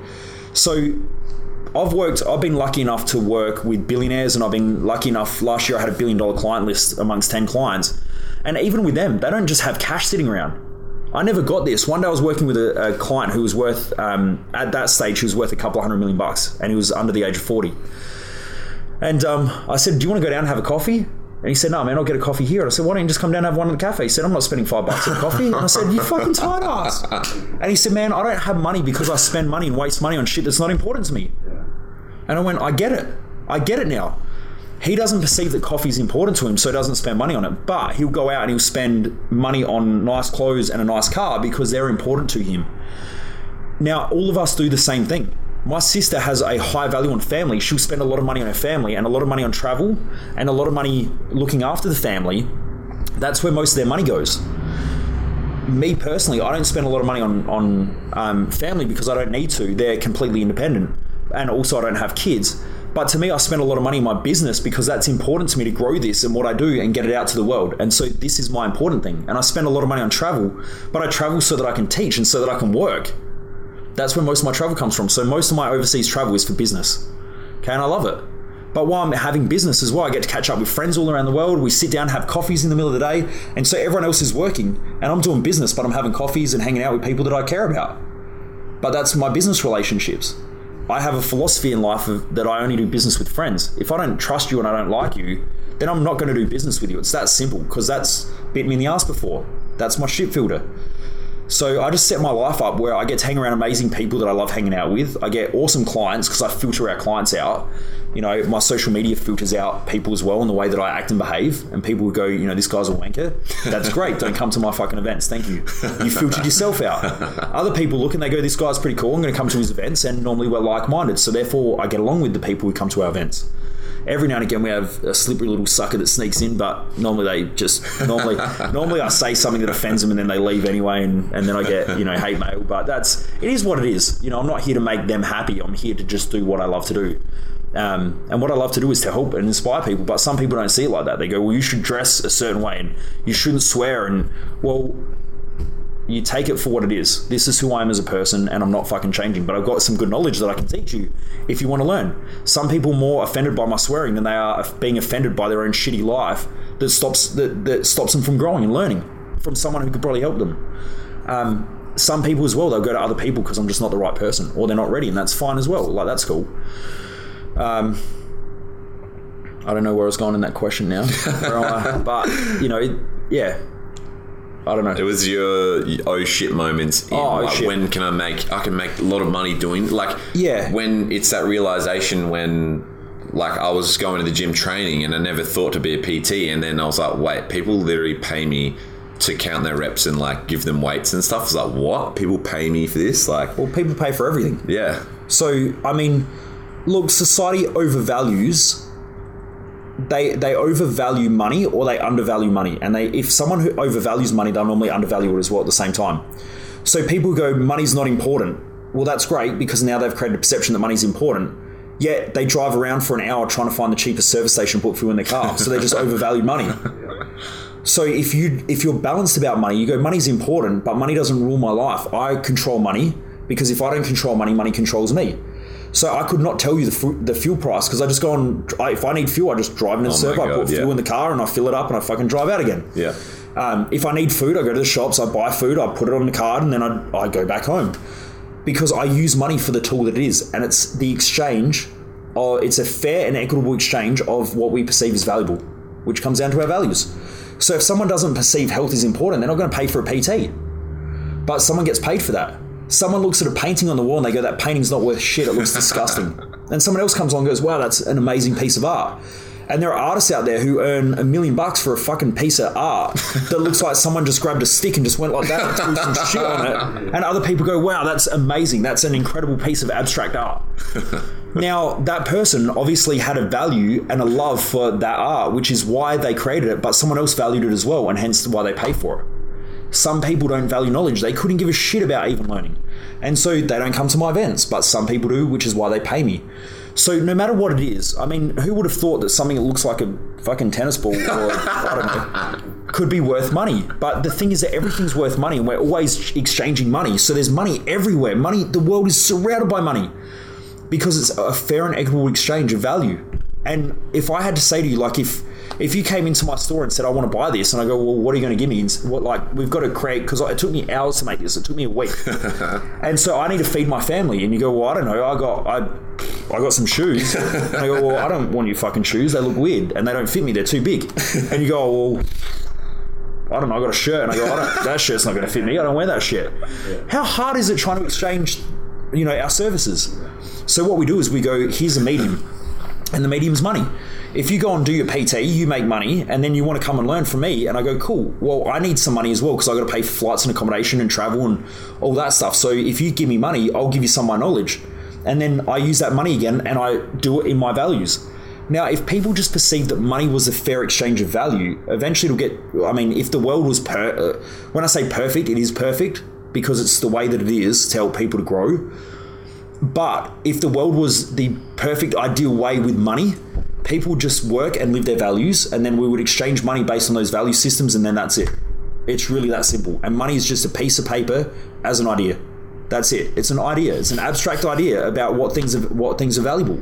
So I've worked I've been lucky enough to work with billionaires and I've been lucky enough last year I had a billion dollar client list amongst 10 clients. And even with them they don't just have cash sitting around I never got this. One day I was working with a, a client who was worth, um, at that stage, he was worth a couple of hundred million bucks, and he was under the age of 40. And um, I said, Do you want to go down and have a coffee? And he said, No, man, I'll get a coffee here. I said, Why don't you just come down and have one at the cafe? He said, I'm not spending five bucks on coffee. And I said, You fucking tight ass. And he said, Man, I don't have money because I spend money and waste money on shit that's not important to me. And I went, I get it. I get it now. He doesn't perceive that coffee is important to him, so he doesn't spend money on it. But he'll go out and he'll spend money on nice clothes and a nice car because they're important to him. Now, all of us do the same thing. My sister has a high value on family. She'll spend a lot of money on her family and a lot of money on travel and a lot of money looking after the family. That's where most of their money goes. Me personally, I don't spend a lot of money on on um, family because I don't need to. They're completely independent, and also I don't have kids. But to me, I spend a lot of money in my business because that's important to me to grow this and what I do and get it out to the world. And so this is my important thing. And I spend a lot of money on travel, but I travel so that I can teach and so that I can work. That's where most of my travel comes from. So most of my overseas travel is for business. Okay, and I love it. But while I'm having business as well, I get to catch up with friends all around the world. We sit down, have coffees in the middle of the day, and so everyone else is working, and I'm doing business, but I'm having coffees and hanging out with people that I care about. But that's my business relationships. I have a philosophy in life of, that I only do business with friends. If I don't trust you and I don't like you, then I'm not going to do business with you. It's that simple because that's bit me in the ass before. That's my shit filter. So I just set my life up where I get to hang around amazing people that I love hanging out with. I get awesome clients because I filter our clients out. You know, my social media filters out people as well in the way that I act and behave. And people would go, you know, this guy's a wanker. That's great. Don't come to my fucking events. Thank you. You filtered yourself out. Other people look and they go, this guy's pretty cool. I'm going to come to his events. And normally we're like minded. So therefore, I get along with the people who come to our events every now and again we have a slippery little sucker that sneaks in, but normally they just normally normally I say something that offends them and then they leave anyway, and, and then I get you know hate mail. But that's it is what it is. You know, I'm not here to make them happy. I'm here to just do what I love to do. Um, and what I love to do is to help and inspire people. But some people don't see it like that. They go, "Well, you should dress a certain way, and you shouldn't swear." And well, you take it for what it is. This is who I am as a person, and I'm not fucking changing. But I've got some good knowledge that I can teach you if you want to learn. Some people more offended by my swearing than they are being offended by their own shitty life that stops that, that stops them from growing and learning from someone who could probably help them. Um, some people as well, they'll go to other people because I'm just not the right person, or they're not ready, and that's fine as well. Like that's cool. Um, I don't know where I was going in that question now, but you know, yeah, I don't know. It was your oh shit moments. In, Oh, like, shit. When can I make? I can make a lot of money doing like. Yeah. When it's that realization when. Like I was going to the gym training and I never thought to be a PT and then I was like, wait, people literally pay me to count their reps and like give them weights and stuff. It's like, what? People pay me for this? Like, well, people pay for everything. yeah. So, I mean, look, society overvalues. They they overvalue money or they undervalue money, and they if someone who overvalues money, they'll normally undervalue it as well at the same time. So people go, money's not important. Well, that's great because now they've created a perception that money's important. Yet they drive around for an hour trying to find the cheapest service station, to put fuel in their car. So they just overvalue money. So if you if you're balanced about money, you go money's important, but money doesn't rule my life. I control money because if I don't control money, money controls me. So I could not tell you the, fu- the fuel price because I just go on. I, if I need fuel, I just drive in and Oh serve. my I put God, fuel in the car and I fill it up and I fucking drive out again. Yeah. Um, if I need food, I go to the shops, I buy food, I put it on the card, and then I, I go back home because I use money for the tool that it is, and it's the exchange. Or it's a fair and equitable exchange of what we perceive as valuable, which comes down to our values. So if someone doesn't perceive health is important, they're not going to pay for a PT, but someone gets paid for that. Someone looks at a painting on the wall and they go, "That painting's not worth shit. It looks disgusting." and someone else comes along and goes, "Wow, that's an amazing piece of art." And there are artists out there who earn a million bucks for a fucking piece of art that looks like someone just grabbed a stick and just went like that and threw some shit on it. And other people go, wow, that's amazing. That's an incredible piece of abstract art. now, that person obviously had a value and a love for that art, which is why they created it, but someone else valued it as well, and hence why they pay for it. Some people don't value knowledge. They couldn't give a shit about even learning. And so they don't come to my events, but some people do, which is why they pay me. So no matter what it is, I mean, who would have thought that something that looks like a fucking tennis ball or I don't know could be worth money? But the thing is that everything's worth money and we're always exchanging money. So there's money everywhere. Money the world is surrounded by money because it's a fair and equitable exchange of value. And if I had to say to you, like, if if you came into my store and said, "I want to buy this," and I go, "Well, what are you going to give me?" And what like we've got to create because it took me hours to make this. It took me a week, and so I need to feed my family. And you go, "Well, I don't know. I got I." I got some shoes. And I go, well, I don't want your fucking shoes. They look weird and they don't fit me. They're too big. And you go, oh, well, I don't know. I got a shirt, and I go, I don't, that shirt's not going to fit me. I don't wear that shit. How hard is it trying to exchange, you know, our services? So what we do is we go, here's a medium, and the medium's money. If you go and do your PT, you make money, and then you want to come and learn from me, and I go, cool. Well, I need some money as well because I got to pay for flights and accommodation and travel and all that stuff. So if you give me money, I'll give you some of my knowledge, and then I use that money again, and I do it in my values. Now, if people just perceive that money was a fair exchange of value, eventually it'll get. I mean, if the world was per, uh, when I say perfect, it is perfect because it's the way that it is to help people to grow But if the world was the perfect ideal way with money, people would just work and live their values, and then we would exchange money based on those value systems, and then that's it. It's really that simple. And money is just a piece of paper as an idea. That's it. It's an idea. It's an abstract idea about what things are, what things are valuable.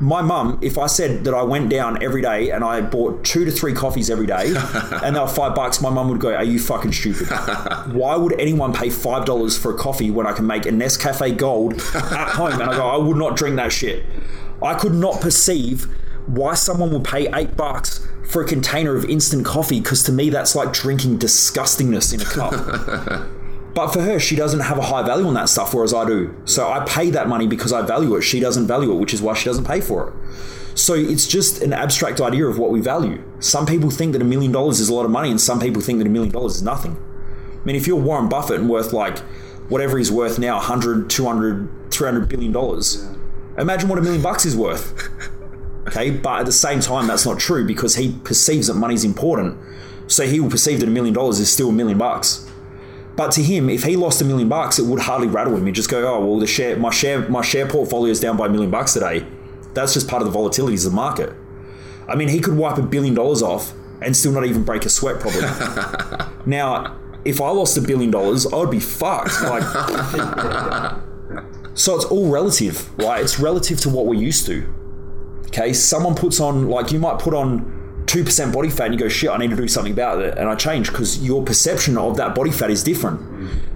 My mum, if I said that I went down every day and I bought two to three coffees every day and they were five bucks, my mum would go, Are you fucking stupid? Why would anyone pay five dollars for a coffee when I can make a Nescafe Gold at home? And I go, I would not drink that shit. I could not perceive why someone would pay eight bucks for a container of instant coffee because to me that's like drinking disgustingness in a cup. But for her, she doesn't have a high value on that stuff, whereas I do. So I pay that money because I value it. She doesn't value it, which is why she doesn't pay for it. So it's just an abstract idea of what we value. Some people think that a million dollars is a lot of money, and some people think that a million dollars is nothing. I mean, if you're Warren Buffett and worth like whatever he's worth now 100, 200, 300 billion dollars, imagine what a million bucks is worth. Okay, but at the same time, that's not true because he perceives that money's important. So he will perceive that a million dollars is still a million bucks. But to him, if he lost a million bucks, it would hardly rattle him. He'd just go, "Oh well, the share, my share, my share portfolio is down by a million bucks today. That's just part of the volatilities of the market." I mean, he could wipe a billion dollars off and still not even break a sweat, probably. now, if I lost a billion dollars, I would be fucked. Like, so it's all relative, right? It's relative to what we're used to. Okay, someone puts on like you might put on two percent body fat, and you go, "Shit, I need to do something about it," and I change because your perception of that body fat is different.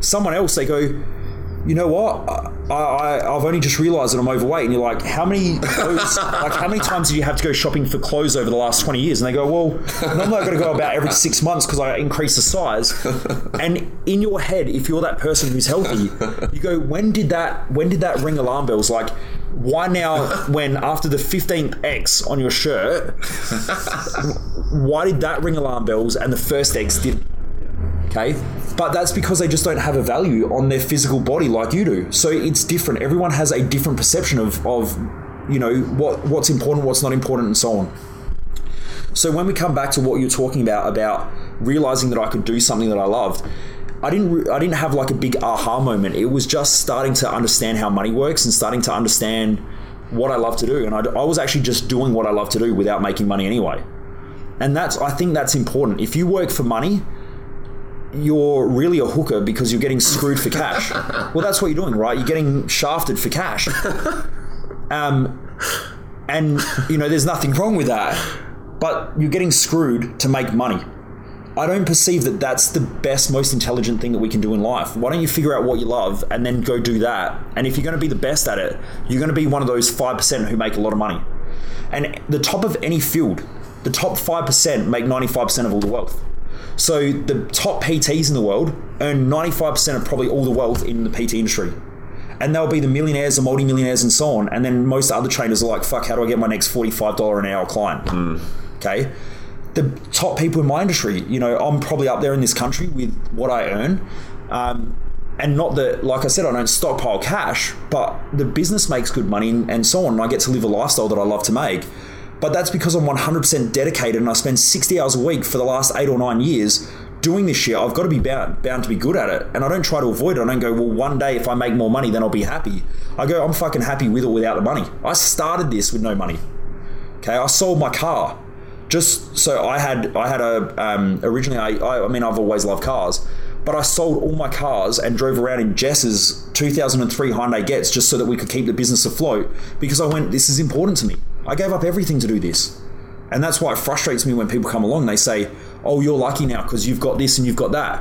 Someone else, they go, "You know what? I, I I've only just realised that I'm overweight," and you're like, "How many clothes, like how many times did you have to go shopping for clothes over the last twenty years?" And they go, "Well, normally I've got to go about every six months because I increase the size." And in your head, if you're that person who's healthy, you go, "When did that? When did that ring alarm bells?" Like why now when after the 15th X on your shirt why did that ring alarm bells and the first X didn't? Okay? But that's because they just don't have a value on their physical body like you do. So it's different. Everyone has a different perception of of you know what what's important what's not important and so on. So when we come back to what you're talking about about realizing that I could do something that I loved I didn't I didn't have like a big aha moment. It was just starting to understand how money works and starting to understand what I love to do. And I, I was actually just doing what I love to do without making money anyway. And that's I think that's important. If you work for money, you're really a hooker because you're getting screwed for cash. well, that's what you're doing, right? You're getting shafted for cash. Um, and you know, there's nothing wrong with that, but you're getting screwed to make money. I don't perceive that that's the best, most intelligent thing that we can do in life. Why don't you figure out what you love and then go do that? And if you're going to be the best at it, you're going to be one of those 5% who make a lot of money. And the top of any field, the top 5% make 95% of all the wealth. So the top PTs in the world earn 95% of probably all the wealth in the PT industry. And they'll be the millionaires, the multi-millionaires, and so on. And then most other trainers are like, fuck, how do I get my next $45 an hour client? Hmm. Okay the top people in my industry. You know, I'm probably up there in this country with what I earn. Um, and not that, like I said, I don't stockpile cash, but the business makes good money and, so on. And I get to live a lifestyle that I love to make. But that's because I'm 100% dedicated and I spend 60 hours a week for the last eight or nine years doing this shit. I've got to be bound, bound to be good at it. And I don't try to avoid it. I don't go, well, one day if I make more money, then I'll be happy. I go, I'm fucking happy with or without the money. I started this with no money. Okay, I sold my car just so I had I had a um, originally I, I I mean I've always loved cars, but I sold all my cars and drove around in Jess's 2003 Hyundai Getz just so that we could keep the business afloat because I went this is important to me. I gave up everything to do this. And that's why it frustrates me when people come along they say, "Oh, you're lucky now because you've got this and you've got that."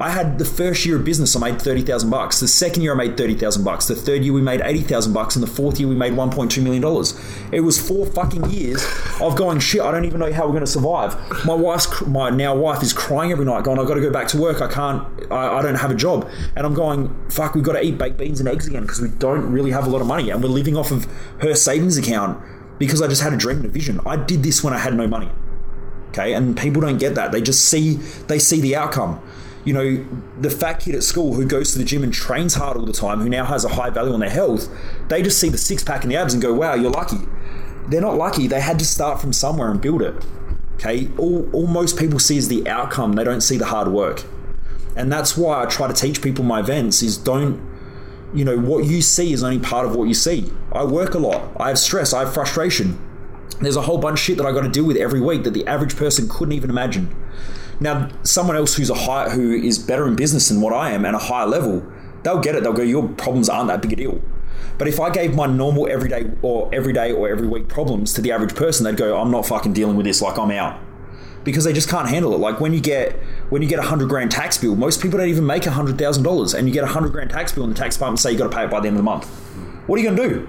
I had the first year of business, I made thirty thousand bucks. The second year, I made thirty thousand bucks. The third year, we made eighty thousand bucks, and the fourth year, we made one point two million dollars. It was four fucking years of going shit. I don't even know how we're going to survive. My wife's my now wife is crying every night, going, "I've got to go back to work. I can't. I, I don't have a job." And I'm going, "Fuck, we've got to eat baked beans and eggs again because we don't really have a lot of money, and we're living off of her savings account because I just had a dream and a vision. I did this when I had no money." Okay, and people don't get that. They just see they see the outcome you know, the fat kid at school who goes to the gym and trains hard all the time, who now has a high value on their health, they just see the six pack and the abs and go, wow, you're lucky. They're not lucky. They had to start from somewhere and build it. Okay. All, all most people see is the outcome, they don't see the hard work. And that's why I try to teach people my events is don't you know, what you see is only part of what you see. I work a lot. I have stress. I have frustration. There's a whole bunch of shit that I got to deal with every week that the average person couldn't even imagine. Now, someone else who's a high, who is better in business than what I am and a higher level, they'll get it. They'll go, your problems aren't that big a deal. But if I gave my normal everyday or everyday or every week problems to the average person, they'd go, I'm not fucking dealing with this. Like I'm out because they just can't handle it. Like when you get when you get a hundred grand tax bill, most people don't even make a hundred thousand dollars, and you get a hundred grand tax bill, and the tax department say you got to pay it by the end of the month. What are you to do?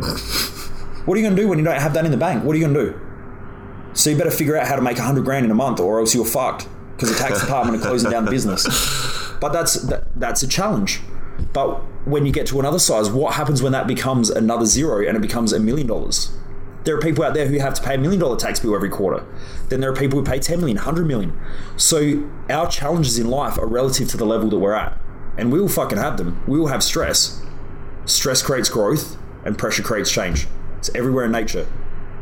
what are you to do when you don't have that in the bank? What are you to do? So you better figure out how to make a hundred grand in a month, or else you're fucked because the tax department are closing down the business. But that's that, that's a challenge. But when you get to another size, what happens when that becomes another zero and it becomes a million dollars? There are people out there who have to pay a million dollar tax bill every quarter. Then there are people who pay 10 million, 100 million. So our challenges in life are relative to the level that we're at. And we will fucking have them. We will have stress. Stress creates growth and pressure creates change. It's everywhere in nature.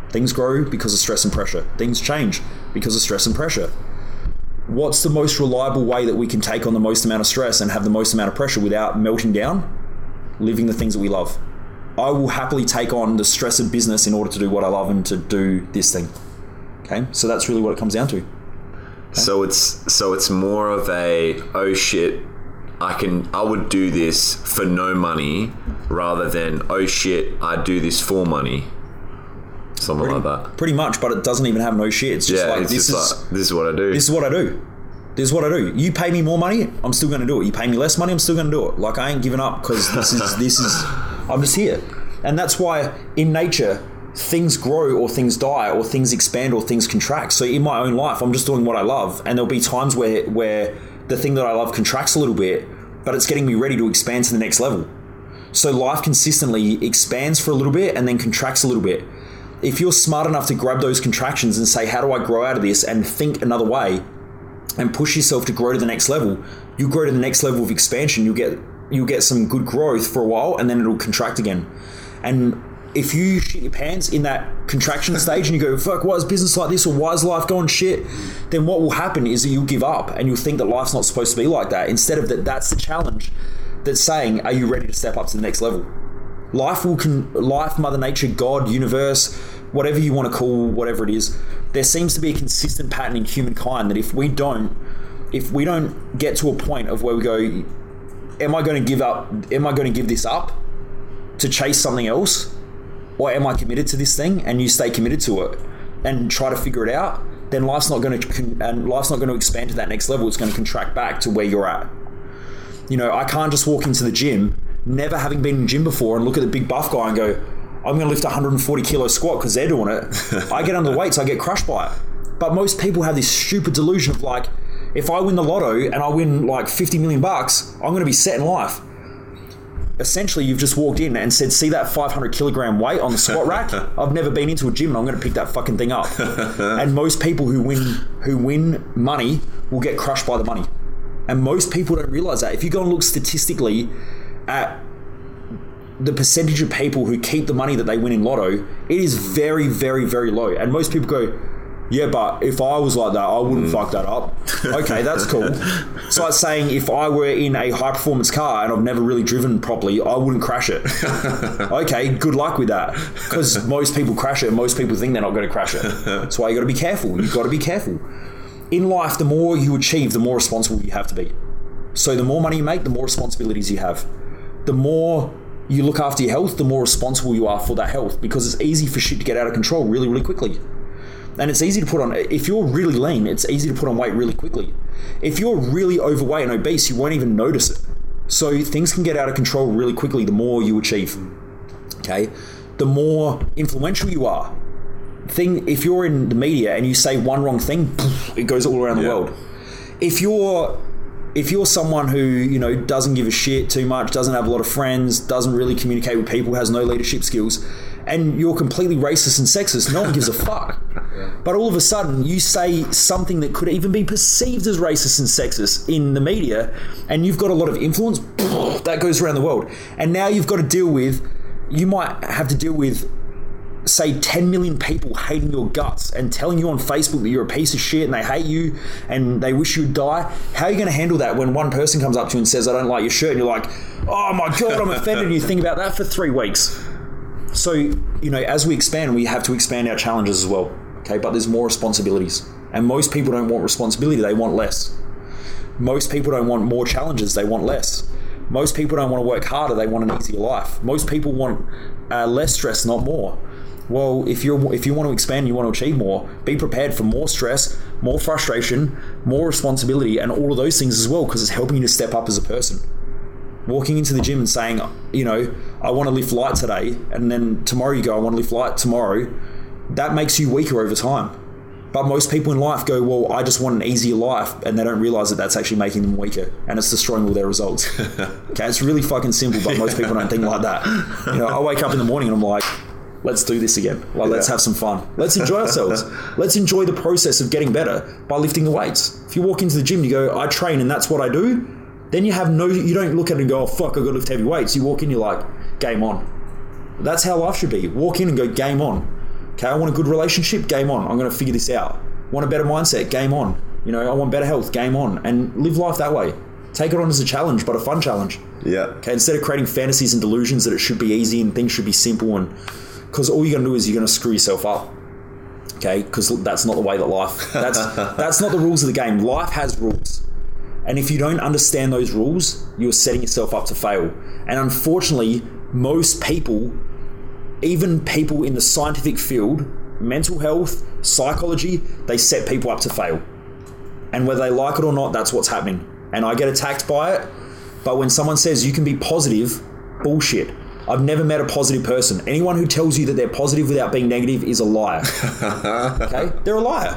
Things grow because of stress and pressure. Things change because of stress and pressure. What's the most reliable way that we can take on the most amount of stress and have the most amount of pressure without melting down? Living the things that we love. I will happily take on the stress of business in order to do what I love and to do this thing. Okay, so that's really what it comes down to. So it's so it's more of a oh shit, I can I would do this for no money rather than oh shit, I do this for money. Something Pretty, like that. pretty much, but it doesn't even have no shit. It's just Yeah, like it's this just is like this is what I do. this is what I do. This is what I do. You pay me more money, I'm still going to do it. You pay me less money, I'm still going to do it. Like I ain't giving up because this is this is I'm just here, and that's why in nature things grow or things die or things expand or things contract. So in my own life, I'm just doing what I love, and there'll be times where where the thing that I love contracts a little bit, but it's getting me ready to expand to the next level. So life consistently expands for a little bit and then contracts a little bit. If you're smart enough to grab those contractions and say, "How do I grow out of this?" and think another way, and push yourself to grow to the next level, you grow to the next level of expansion. You'll get you'll get some good growth for a while, and then it'll contract again. And if you shit your pants in that contraction stage and you go, "Fuck, why is business like this?" or "Why is life going shit?" then what will happen is that you'll give up and you'll think that life's not supposed to be like that. Instead of that, that's the challenge that's saying, "Are you ready to step up to the next level?" Life will con- life mother nature god universe whatever you want to call whatever it is there seems to be a consistent pattern in humankind that if we don't if we don't get to a point of where we go am i going to give up am i going to give this up to chase something else? Or am i committed to this thing and you stay committed to it and try to figure it out? Then life's not going to con- and life's not going to expand to that next level. It's going to contract back to where you're at. You know, I can't just walk into the gym, never having been in gym before, and look at the big buff guy and go, I'm going to lift 140 kilo squat because they're doing it. I get under the weights, I get crushed by it. But most people have this stupid delusion of like, if I win the lotto and I win like 50 million bucks, I'm going to be set in life. Essentially, you've just walked in and said, "See that 500 kilogram weight on the squat rack? I've never been into a gym, and I'm going to pick that fucking thing up." and most people who win who win money will get crushed by the money. And most people don't realize that. If you go and look statistically at the percentage of people who keep the money that they win in lotto, it is very, very, very low. And most people go, yeah, but if I was like that, I wouldn't mm. fuck that up. Okay, that's cool. So it's like saying if I were in a high performance car and I've never really driven properly, I wouldn't crash it. okay, good luck with that. Because most people crash it and most people think they're not going to crash it. That's why you got to be careful. You've got to be careful in life, the more you achieve, the more responsible you have to be. So the more money you make, the more responsibilities you have. The more you look after your health, the more responsible you are for that health because it's easy for shit to get out of control really, really quickly. And it's easy to put on, if you're really lean, it's easy to put on weight really quickly. If you're really overweight and obese, you won't even notice it. So things can get out of control really quickly the more you achieve. Okay? The more influential you are, thing if you're in the media and you say one wrong thing, it goes all around the Yeah. world. If you're if you're someone who you know doesn't give a shit too much, doesn't have a lot of friends, doesn't really communicate with people, has no leadership skills, and you're completely racist and sexist, no one gives a fuck. But all of a sudden, you say something that could even be perceived as racist and sexist in the media, and you've got a lot of influence. That goes around the world, and now you've got to deal with. You might have to deal with say 10 million people hating your guts and telling you on Facebook that you're a piece of shit and they hate you and they wish you'd die, how are you going to handle that when one person comes up to you and says, I don't like your shirt? And you're like, oh my God, I'm offended. And you think about that for three weeks. So, you know, as we expand, we have to expand our challenges as well. Okay. But there's more responsibilities. And most people don't want responsibility, they want less. Most people don't want more challenges, they want less. Most people don't want to work harder, they want an easier life. Most people want uh, less stress, not more. Well, if you're if you want to expand, you want to achieve more, be prepared for more stress, more frustration, more responsibility, and all of those things as well, because it's helping you to step up as a person. Walking into the gym and saying, you know, I want to lift light today, and then tomorrow you go, I want to lift light tomorrow, that makes you weaker over time. But most people in life go, well, I just want an easier life, and they don't realize that that's actually making them weaker, and it's destroying all their results. okay, it's really fucking simple, but most people don't think like that. You know, I wake up in the morning and I'm like, let's do this again. Like, let's have some fun. Let's enjoy ourselves. let's enjoy the process of getting better by lifting the weights. If you walk into the gym, you go, I train, and that's what I do. Then you have no, you don't look at it and go, oh fuck, I got to lift heavy weights. You walk in, you're like, game on. That's how life should be. Walk in and go, game on. Okay, I want a good relationship, game on. I'm going to figure this out. Want a better mindset, game on. You know, I want better health, game on. And live life that way. Take it on as a challenge, but a fun challenge. Yeah. Okay, instead of creating fantasies and delusions that it should be easy and things should be simple, and because all you're going to do is you're going to screw yourself up. Okay, because that's not the way that life. That's that's not the rules of the game. Life has rules, and if you don't understand those rules, you're setting yourself up to fail. And unfortunately, most people, even people in the scientific field, mental health, psychology, they set people up to fail. And whether they like it or not, that's what's happening. And I get attacked by it. But when someone says you can be positive, bullshit. I've never met a positive person. Anyone who tells you that they're positive without being negative is a liar. okay? They're a liar.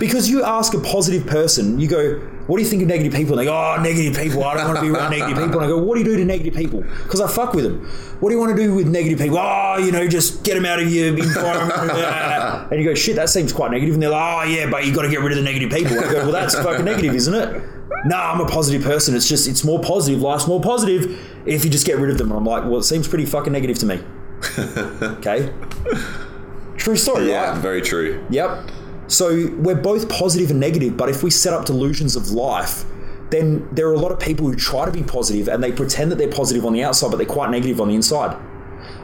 Because you ask a positive person, you go, What do you think of negative people? And they go, Oh, negative people. I don't want to be around negative people. And I go, What do you do to negative people? Because I fuck with them. What do you want to do with negative people? Oh, you know, just get them out of your environment. and you go, Shit, that seems quite negative. And they're like, Oh, yeah, but you got to get rid of the negative people. And I go, Well, that's fucking negative, isn't it? No, I'm a positive person. It's just, it's more positive. Life's more positive if you just get rid of them. And I'm like, Well, it seems pretty fucking negative to me. okay? True story, Yeah, right? very true. Yep. So we're both positive and negative, but if we set up delusions of life, then there are a lot of people who try to be positive and they pretend that they're positive on the outside, but they're quite negative on the inside.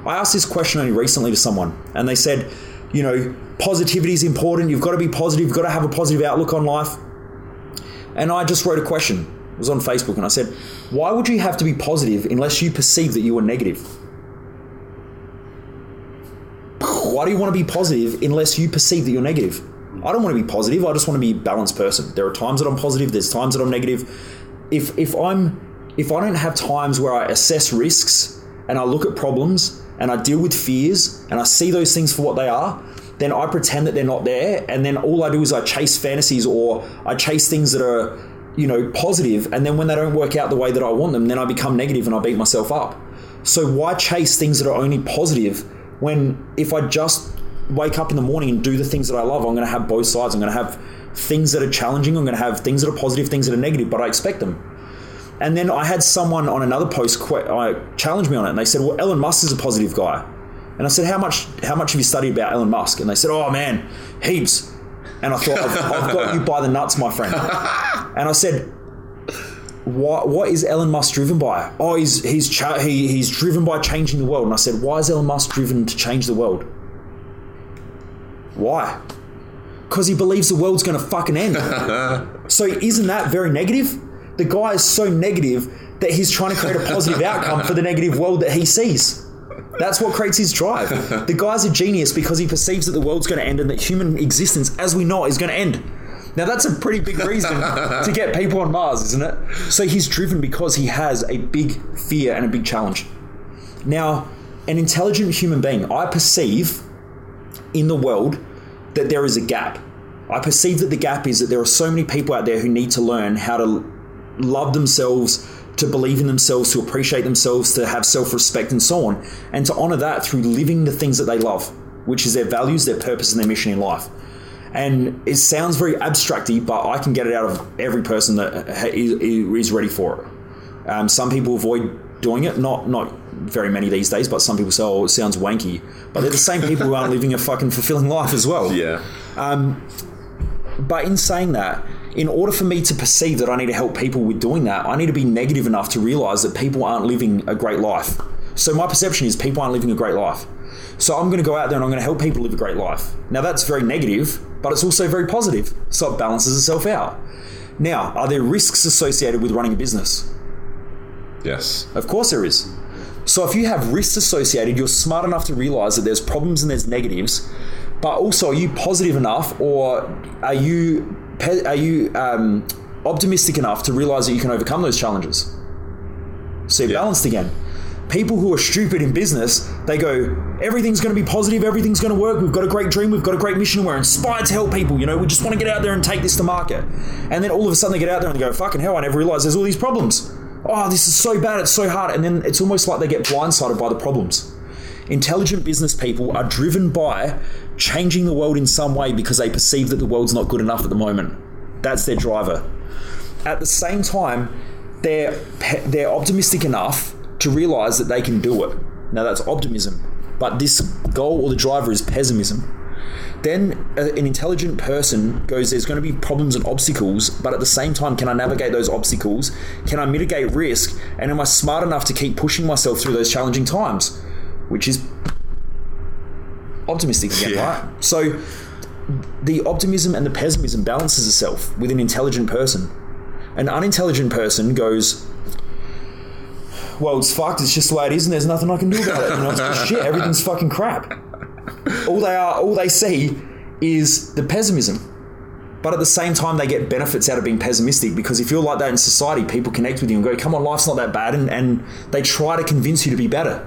I asked this question only recently to someone, and they said, you know, positivity is important. You've got to be positive. You've got to have a positive outlook on life. And I just wrote a question. It was on Facebook, and I said, why would you have to be positive unless you perceive that you are negative? Why do you want to be positive unless you perceive that you're negative? I don't want to be positive. I just want to be a balanced person. There are times that I'm positive. There's times that I'm negative. If if I'm if I don't have times where I assess risks and I look at problems and I deal with fears and I see those things for what they are, then I pretend that they're not there. And then all I do is I chase fantasies or I chase things that are you know positive. And then when they don't work out the way that I want them, then I become negative and I beat myself up. So why chase things that are only positive when if I just wake up in the morning and do the things that I love, I'm going to have both sides. I'm going to have things that are challenging. I'm going to have things that are positive, things that are negative, but I expect them. And then I had someone on another post que- uh, I challenged me on it, and they said, "Well, Elon Musk is a positive guy." And I said, "How much? How much have you studied about Elon Musk?" And they said, "Oh man, heaps." And I thought, "I've, I've got you by the nuts, my friend." And I said, what, what is Elon Musk driven by? Oh, he's he's cha- he, he's driven by changing the world. And I said, why is Elon Musk driven to change the world? Why? Because he believes the world's going to fucking end. so isn't that very negative? The guy is so negative that he's trying to create a positive outcome for the negative world that he sees. That's what creates his drive. The guy's a genius because he perceives that the world's going to end and that human existence, as we know it, is going to end. Now that's a pretty big reason to get people on Mars, isn't it? So he's driven because he has a big fear and a big challenge. Now, an intelligent human being, I perceive in the world that there is a gap. I perceive that the gap is that there are so many people out there who need to learn how to love themselves, to believe in themselves, to appreciate themselves, to have self respect, and so on, and to honor that through living the things that they love, which is their values, their purpose, and their mission in life. And it sounds very abstracty, but I can get it out of every person that is ready for it. Um, some people avoid doing it, not not very many these days, but some people say, oh, it sounds wanky. But they're the same people who aren't living a fucking fulfilling life as well. Yeah. Um, but in saying that, in order for me to perceive that I need to help people with doing that, I need to be negative enough to realize that people aren't living a great life. So my perception is people aren't living a great life. So I'm going to go out there and I'm going to help people live a great life. Now that's very negative, but it's also very positive. So it balances itself out. Now, are there risks associated with running a business? Yes. Of course there is. So if you have risks associated, you're smart enough to realize that there's problems and there's negatives. But also, are you positive enough, or are you are you um, optimistic enough to realize that you can overcome those challenges? So you're Yeah. balanced again. People who are stupid in business, they go, everything's going to be positive, everything's going to work. We've got a great dream, we've got a great mission, we're inspired to help people. You know, we just want to get out there and take this to market. And then all of a sudden they get out there and they go, fucking hell, I never realized there's all these problems. Oh, this is so bad, it's so hard. And then it's almost like they get blindsided by the problems. Intelligent business people are driven by changing the world in some way because they perceive that the world's not good enough at the moment. That's their driver. At the same time, they're they're optimistic enough to realize that they can do it. Now that's optimism, but this goal or the driver is pessimism. Then a- an intelligent person goes, There's going to be problems and obstacles, but at the same time, can I navigate those obstacles? Can I mitigate risk? And am I smart enough to keep pushing myself through those challenging times? Which is optimistic again, Yeah. right? So the optimism and the pessimism balances itself with an intelligent person. An unintelligent person goes, well, it's fucked. It's just the way it is, and there's nothing I can do about it. You know, it's just shit. Everything's fucking crap. All they are, all they see, is the pessimism. But at the same time, they get benefits out of being pessimistic because if you're like that in society, people connect with you and go, "Come on, life's not that bad," and, and they try to convince you to be better.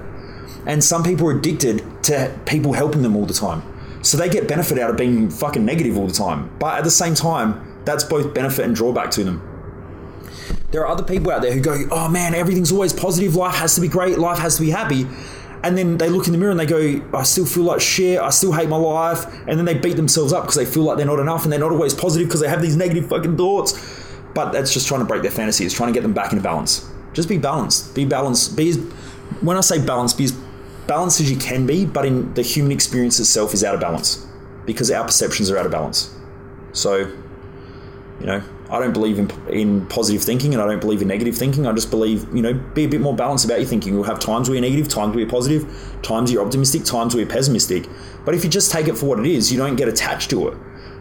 And some people are addicted to people helping them all the time, so they get benefit out of being fucking negative all the time. But at the same time, that's both benefit and drawback to them there are other people out there who go, "Oh man, everything's always positive. Life has to be great. Life has to be happy." And then they look in the mirror and they go, "I still feel like shit. I still hate my life." And then they beat themselves up because they feel like they're not enough and they're not always positive because they have these negative fucking thoughts. But that's just trying to break their fantasy. It's trying to get them back into balance. Just be balanced. Be balanced. Be as, when I say balance, be as balanced as you can be. But in the human experience itself is out of balance because our perceptions are out of balance. So you know, I don't believe in, in positive thinking and I don't believe in negative thinking. I just believe, you know, be a bit more balanced about your thinking. You'll have times where you're negative, times where you're positive, times you're optimistic, times where you're pessimistic. But if you just take it for what it is, you don't get attached to it.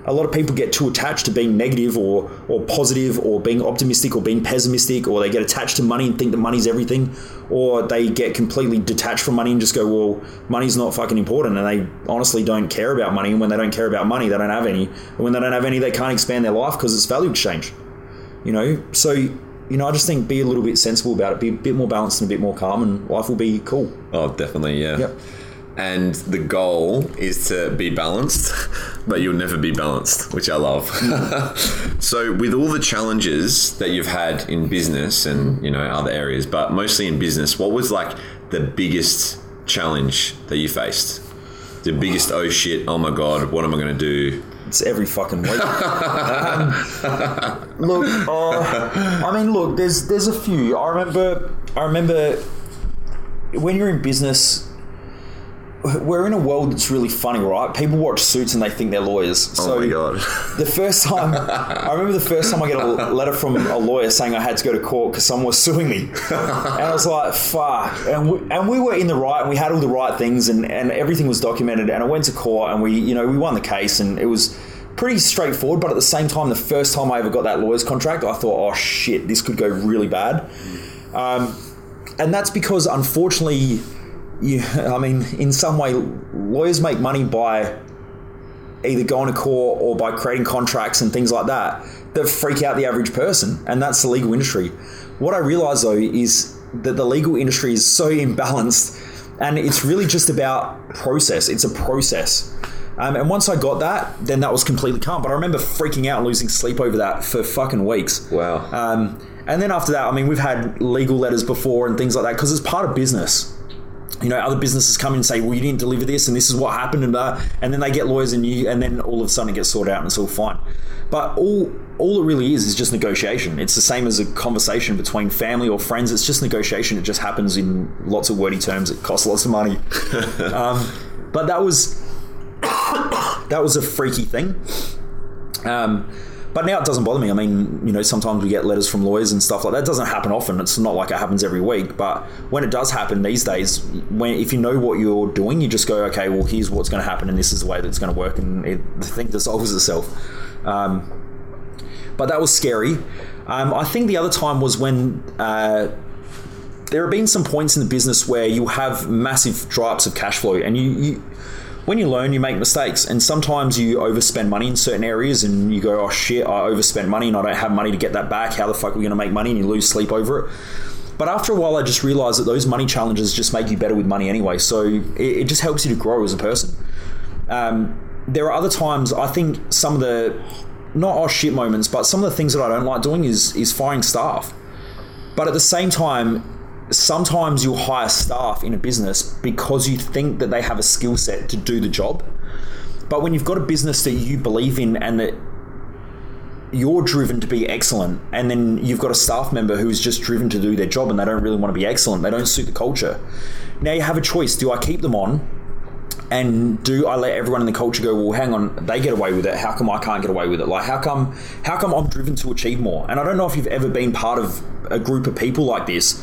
A lot of people get too attached to being negative or, or positive or being optimistic or being pessimistic, or they get attached to money and think that money's everything, or they get completely detached from money and just go, well, money's not fucking important. And they honestly don't care about money. And when they don't care about money, they don't have any. And when they don't have any, they can't expand their life because it's value exchange you know so you know i just think be a little bit sensible about it be a bit more balanced and a bit more calm and life will be cool Oh, definitely, yeah. Yep. And the goal is to be balanced, but you'll never be balanced, which I love. so, with all the challenges that you've had in business and you know other areas, but mostly in business, what was like the biggest challenge that you faced? The biggest oh shit, oh my god, what am I going to do? it's every fucking week um, look uh, i mean look there's there's a few i remember i remember when you're in business we're in a world that's really funny, right? People watch Suits and they think they're lawyers. So oh my god. the first time, I remember the first time I get a letter from a lawyer saying I had to go to court because someone was suing me, and I was like, "Fuck!" And we, and we were in the right, and we had all the right things, and, and everything was documented. And I went to court, and we, you know, we won the case, and it was pretty straightforward. But at the same time, the first time I ever got that lawyer's contract, I thought, "Oh shit, this could go really bad," um, and that's because unfortunately you, I mean, in some way, lawyers make money by either going to court or by creating contracts and things like that that freak out the average person, and that's the legal industry. What I realize though is that the legal industry is so imbalanced, and it's really just about process. It's a process. Um, and once I got that, then that was completely calm. But I remember freaking out and losing sleep over that for fucking weeks. Wow. Um, and then after that, I mean, we've had legal letters before and things like that because it's part of business. You know, other businesses come in and say, "Well, you didn't deliver this, and this is what happened," and uh, and then they get lawyers, and you, and then all of a sudden it gets sorted out, and it's all fine. But all all it really is is just negotiation. It's the same as a conversation between family or friends. It's just negotiation. It just happens in lots of wordy terms. It costs lots of money. um, but that was that was a freaky thing. Um, but now it doesn't bother me. I mean, you know, sometimes we get letters from lawyers and stuff like that. It doesn't happen often. It's not like it happens every week. But when it does happen these days, when if you know what you're doing, you just go, okay, well, here's what's going to happen, and this is the way that's going to work, and it, the thing dissolves itself. Um, but that was scary. Um, I think the other time was when uh, there have been some points in the business where you have massive dry ups of cash flow, and you, you when you learn, you make mistakes, and sometimes you overspend money in certain areas, and you go, "Oh shit, I overspent money, and I don't have money to get that back. How the fuck are we going to make money?" And you lose sleep over it. But after a while, I just realized that those money challenges just make you better with money anyway. So it, it just helps you to grow as a person. Um, there are other times I think some of the not oh shit moments, but some of the things that I don't like doing is is firing staff. But at the same time, sometimes you'll hire staff in a business because you think that they have a skill set to do the job. But when you've got a business that you believe in and that you're driven to be excellent, and then you've got a staff member who's just driven to do their job and they don't really want to be excellent, they don't suit the culture. Now you have a choice do I keep them on? And do I let everyone in the culture go? Well, hang on, they get away with it. How come I can't get away with it? Like, how come? How come I'm driven to achieve more? And I don't know if you've ever been part of a group of people like this,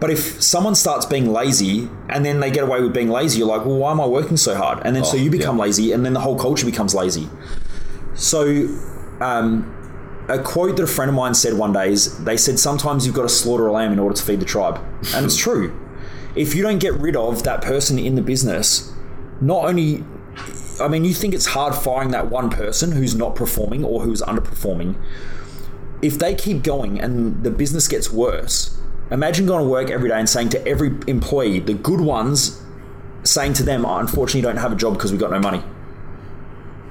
but if someone starts being lazy and then they get away with being lazy, you're like, well, why am I working so hard? And then so Oh, you become yeah. lazy, and then the whole culture becomes lazy. So, um, a quote that a friend of mine said one day is they said, sometimes you've got to slaughter a lamb in order to feed the tribe. And it's true. If you don't get rid of that person in the business, not only, I mean, you think it's hard firing that one person who's not performing or who's underperforming. If they keep going and the business gets worse, imagine going to work every day and saying to every employee, the good ones, saying to them, oh, unfortunately, you don't have a job because we got no money.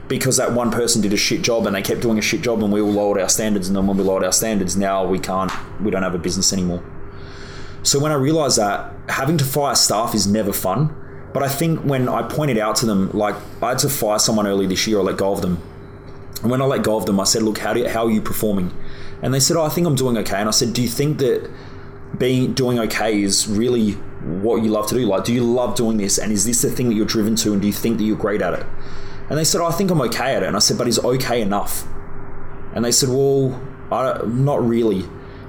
Because that one person did a shit job and they kept doing a shit job and we all lowered our standards and then when we lowered our standards now we can't we don't have a business anymore. So when i realized that having to fire staff is never fun. But i think when i pointed out to them like i had to fire someone early this year or let go of them. And when i let go of them i said look how, do how are you performing? And they said oh i think i'm doing okay. And i said do you think that being doing okay is really what you love to do like do you love doing this and is this the thing that you're driven to and do you think that you're great at it and they said, oh, I think I'm okay at it. And I said, but is okay enough? And they said, well, I, not really.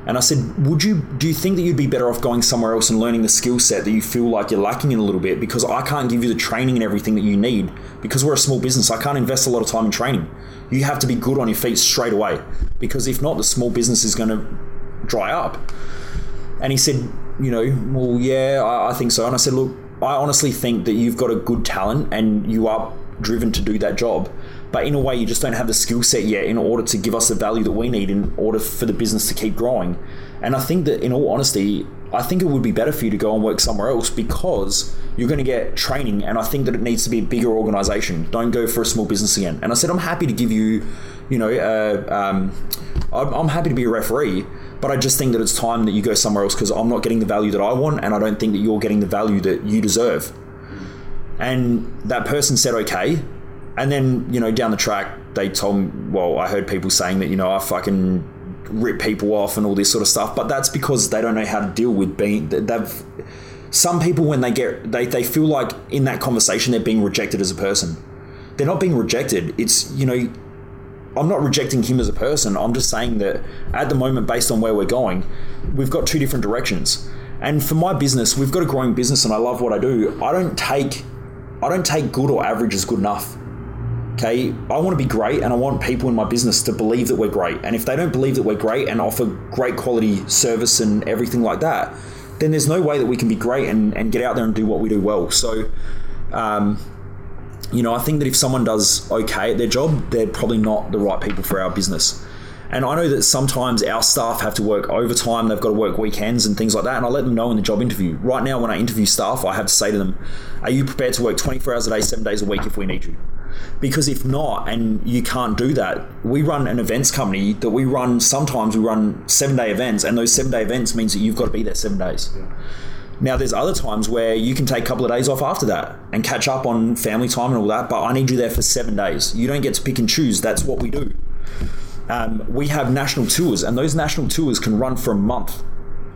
And I said, would you do you think that you'd be better off going somewhere else and learning the skill set that you feel like you're lacking in a little bit? Because I can't give you the training and everything that you need. Because we're a small business, I can't invest a lot of time in training. You have to be good on your feet straight away. Because if not, the small business is going to dry up. And he said, you know, well, yeah, I, I think so. And I said, look, I honestly think that you've got a good talent and you are driven to do that job. But in a way, you just don't have the skill set yet in order to give us the value that we need in order for the business to keep growing. And I think that, in all honesty, I think it would be better for you to go and work somewhere else because you're going to get training. And I think that it needs to be a bigger organization. Don't go for a small business again. And I said, I'm happy to give you, you know, uh, um, I'm, I'm happy to be a referee. But I just think that it's time that you go somewhere else because I'm not getting the value that I want, and I don't think that you're getting the value that you deserve. And that person said, okay. And then, you know, down the track, they told me, well, I heard people saying that, you know, I fucking rip people off and all this sort of stuff. But that's because they don't know how to deal with being, they've, some people, when they get, they, they feel like in that conversation, they're being rejected as a person. They're not being rejected. It's, you know, I'm not rejecting him as a person. I'm just saying that at the moment, based on where we're going, we've got two different directions. And for my business, we've got a growing business, and I love what I do. I don't take, I don't take good or average as good enough. Okay, I want to be great, and I want people in my business to believe that we're great. And if they don't believe that we're great and offer great quality service and everything like that, then there's no way that we can be great and, and get out there and do what we do well. So, um, you know, I think that if someone does okay at their job, they're probably not the right people for our business. And I know that sometimes our staff have to work overtime, they've got to work weekends and things like that. And I let them know in the job interview. Right now, when I interview staff, I have to say to them, Are you prepared to work 24 hours a day, seven days a week if we need you? Because if not, and you can't do that, we run an events company that we run, sometimes we run seven day events, and those seven day events means that you've got to be there seven days. Now, there's other times where you can take a couple of days off after that and catch up on family time and all that, but I need you there for seven days. You don't get to pick and choose. That's what we do. Um, we have national tours, and those national tours can run for a month.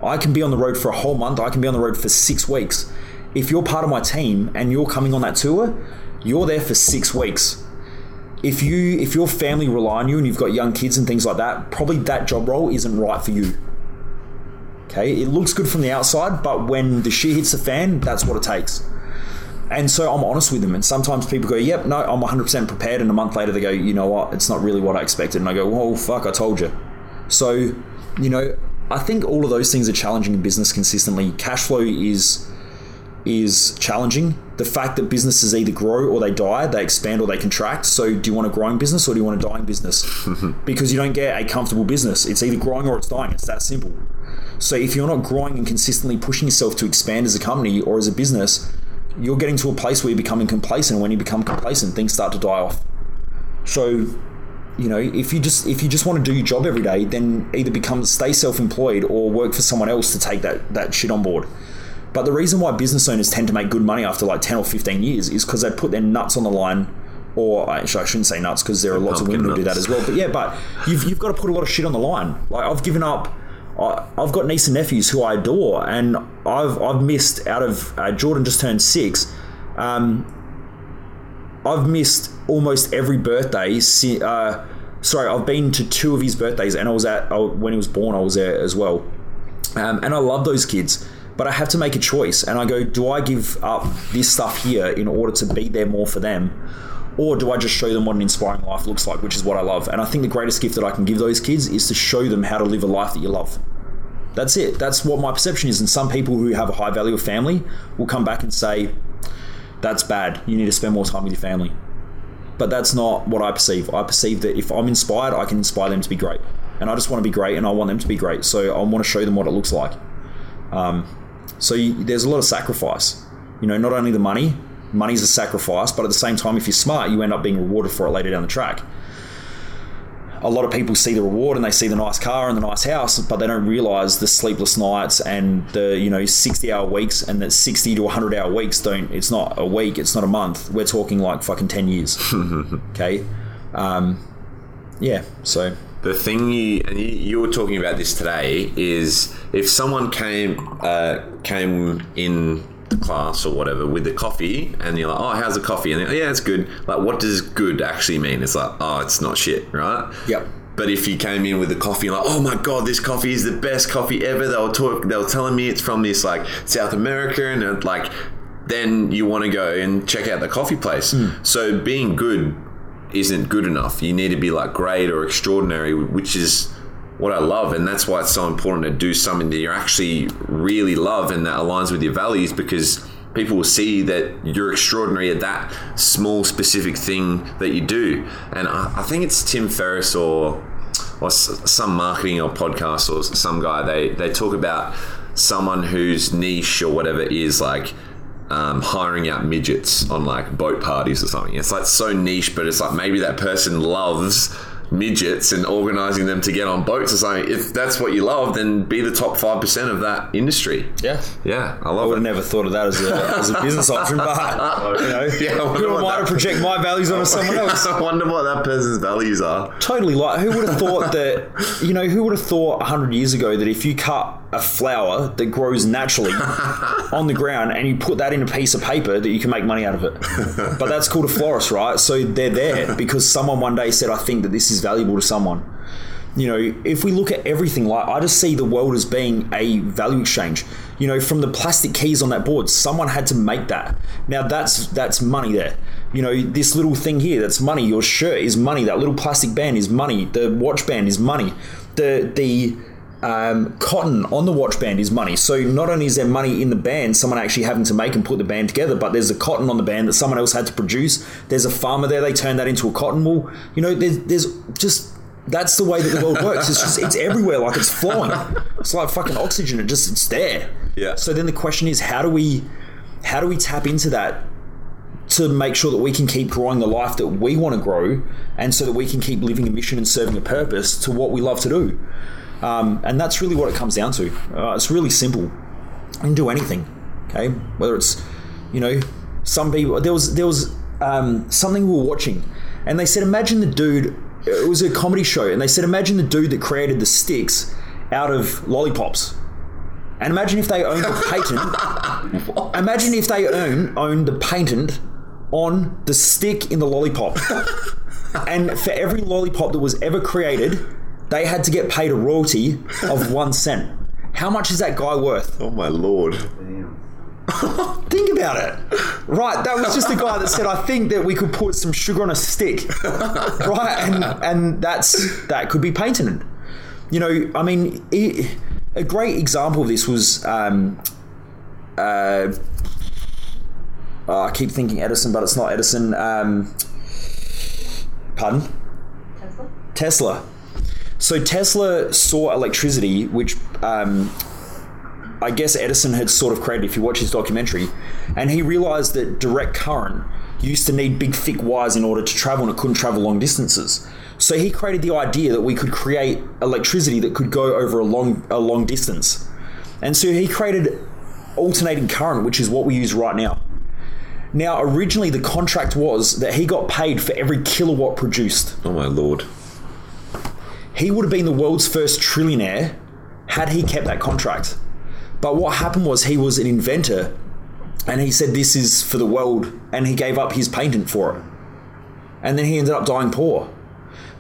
I can be on the road for a whole month. I can be on the road for six weeks. If you're part of my team and you're coming on that tour, you're there for six weeks. If you if your family rely on you and you've got young kids and things like that, probably that job role isn't right for you. Okay, it looks good from the outside, but when the shit hits the fan, that's what it takes. And so I'm honest with them. And sometimes people go, yep, no, I'm 100% prepared. And a month later, they go, you know what? It's not really what I expected. And I go, well, fuck, I told you. So, you know, I think all of those things are challenging in business consistently. Cash flow is is challenging. The fact that businesses either grow or they die, they expand or they contract. So, do you want a growing business or do you want a dying business? because you don't get a comfortable business. It's either growing or it's dying. It's that simple. So, if you're not growing and consistently pushing yourself to expand as a company or as a business, you're getting to a place where you're becoming complacent. And when you become complacent, things start to die off. So, you know, if you just if you just want to do your job every day, then either become stay self-employed or work for someone else to take that that shit on board. But the reason why business owners tend to make good money after like ten or fifteen years is because they put their nuts on the line. Or actually, I shouldn't say nuts because there are lots of women who do that as well. But yeah, but you've, you've got to put a lot of shit on the line. Like I've given up. I, I've got niece and nephews who I adore, and I've I've missed out of uh, Jordan just turned six. Um, I've missed almost every birthday. si- Uh, sorry, I've been to two of his birthdays, and I was at oh, when he was born. I was there as well, um, and I love those kids. But I have to make a choice, and I go: Do I give up this stuff here in order to be there more for them, or do I just show them what an inspiring life looks like, which is what I love? And I think the greatest gift that I can give those kids is to show them how to live a life that you love. That's it. That's what my perception is. And some people who have a high value of family will come back and say, that's bad. You need to spend more time with your family. But that's not what I perceive. I perceive that if I'm inspired, I can inspire them to be great. And I just want to be great and I want them to be great. So I want to show them what it looks like. Um, so you, there's a lot of sacrifice. You know, not only the money, money's a sacrifice, but at the same time, if you're smart, you end up being rewarded for it later down the track a lot of people see the reward and they see the nice car and the nice house, but they don't realize the sleepless nights and the you know sixty hour weeks and the sixty to hundred hour weeks. Don't. It's not a week. It's not a month. We're talking like fucking ten years. okay. Um, yeah. So The thing you and you, you were talking about this today is if someone came uh, came in the class or whatever with the coffee and you're like, oh, how's the coffee? And they're like, yeah, it's good. Like, what does good actually mean? It's like, oh, it's not shit, right? Yep. But if you came in with the coffee, like, oh my god, this coffee is the best coffee ever. They were talk, they were telling me it's from this like South America, and like, then you want to go and check out the coffee place. So being good isn't good enough. You need to be like great or extraordinary, which is what I love, and that's why it's so important to do something that you actually really love and that aligns with your values because people will see that you're extraordinary at that small specific thing that you do. And I, I think it's Tim Ferriss or or some marketing or podcast or some guy they they talk about someone whose niche or whatever is like um, hiring out midgets on like boat parties or something. It's like so niche, but it's like maybe that person loves midgets and organizing them to get on boats or something. If that's what you love, then be the top five percent of that industry. yeah. Yeah, I I love would have never thought of that as a, as a business option, but you know, Yeah, I wonder who am what I to project my values onto someone else? I wonder what that person's values are. Totally. Like, who would have thought that, you know, who would have thought 100 years ago that if you cut a flower that grows naturally on the ground and you put that in a piece of paper that you can make money out of it? But that's called a florist, right? So they're there because someone one day said, I think that this is valuable to someone. You know, if we look at everything, like I just see the world as being a value exchange. You know, from the plastic keys on that board, someone had to make that. Now that's that's money there. You know, this little thing here, that's money. Your shirt is money. That little plastic band is money. The watch band is money. The the um, cotton on the watch band is money. So not only is there money in the band, someone actually having to make and put the band together, but there's a cotton on the band that someone else had to produce. There's a farmer there; they turn that into a cotton wool. You know, there's, there's just that's the way that the world works. It's just it's everywhere, like it's flowing. It's like fucking oxygen. It just it's there. Yeah. So then the question is, how do we how do we tap into that to make sure that we can keep growing the life that we want to grow, and so that we can keep living a mission and serving a purpose to what we love to do. Um, and that's really what it comes down to. Uh, it's really simple. You can do anything. Okay, whether it's you know some people there was there was um, something we were watching, and they said imagine the dude. It was a comedy show, and they said imagine the dude that created the sticks out of lollipops. And imagine if they owned the patent. imagine if they own owned the patent on the stick in the lollipop. and for every lollipop that was ever created, they had to get paid a royalty of one cent. How much is that guy worth? Oh my lord. Damn. Think about it. Right, that was just the guy that said, "I think that we could put some sugar on a stick." Right, and and that's that could be patented. You know, I mean, it, a great example of this was. Um, uh, oh, I keep thinking Edison, but it's not Edison. Um, pardon? Tesla? Tesla. So Tesla saw electricity, which um, I guess Edison had sort of created. If you watch his documentary, and he realized that direct current used to need big, thick wires in order to travel, and it couldn't travel long distances. So he created the idea that we could create electricity that could go over a long, a long distance, and so he created alternating current, which is what we use right now. Now, originally, the contract was that he got paid for every kilowatt produced Oh my lord. He would have been the world's first trillionaire had he kept that contract. But what happened was he was an inventor and he said this is for the world and he gave up his patent for it. And then he ended up dying poor.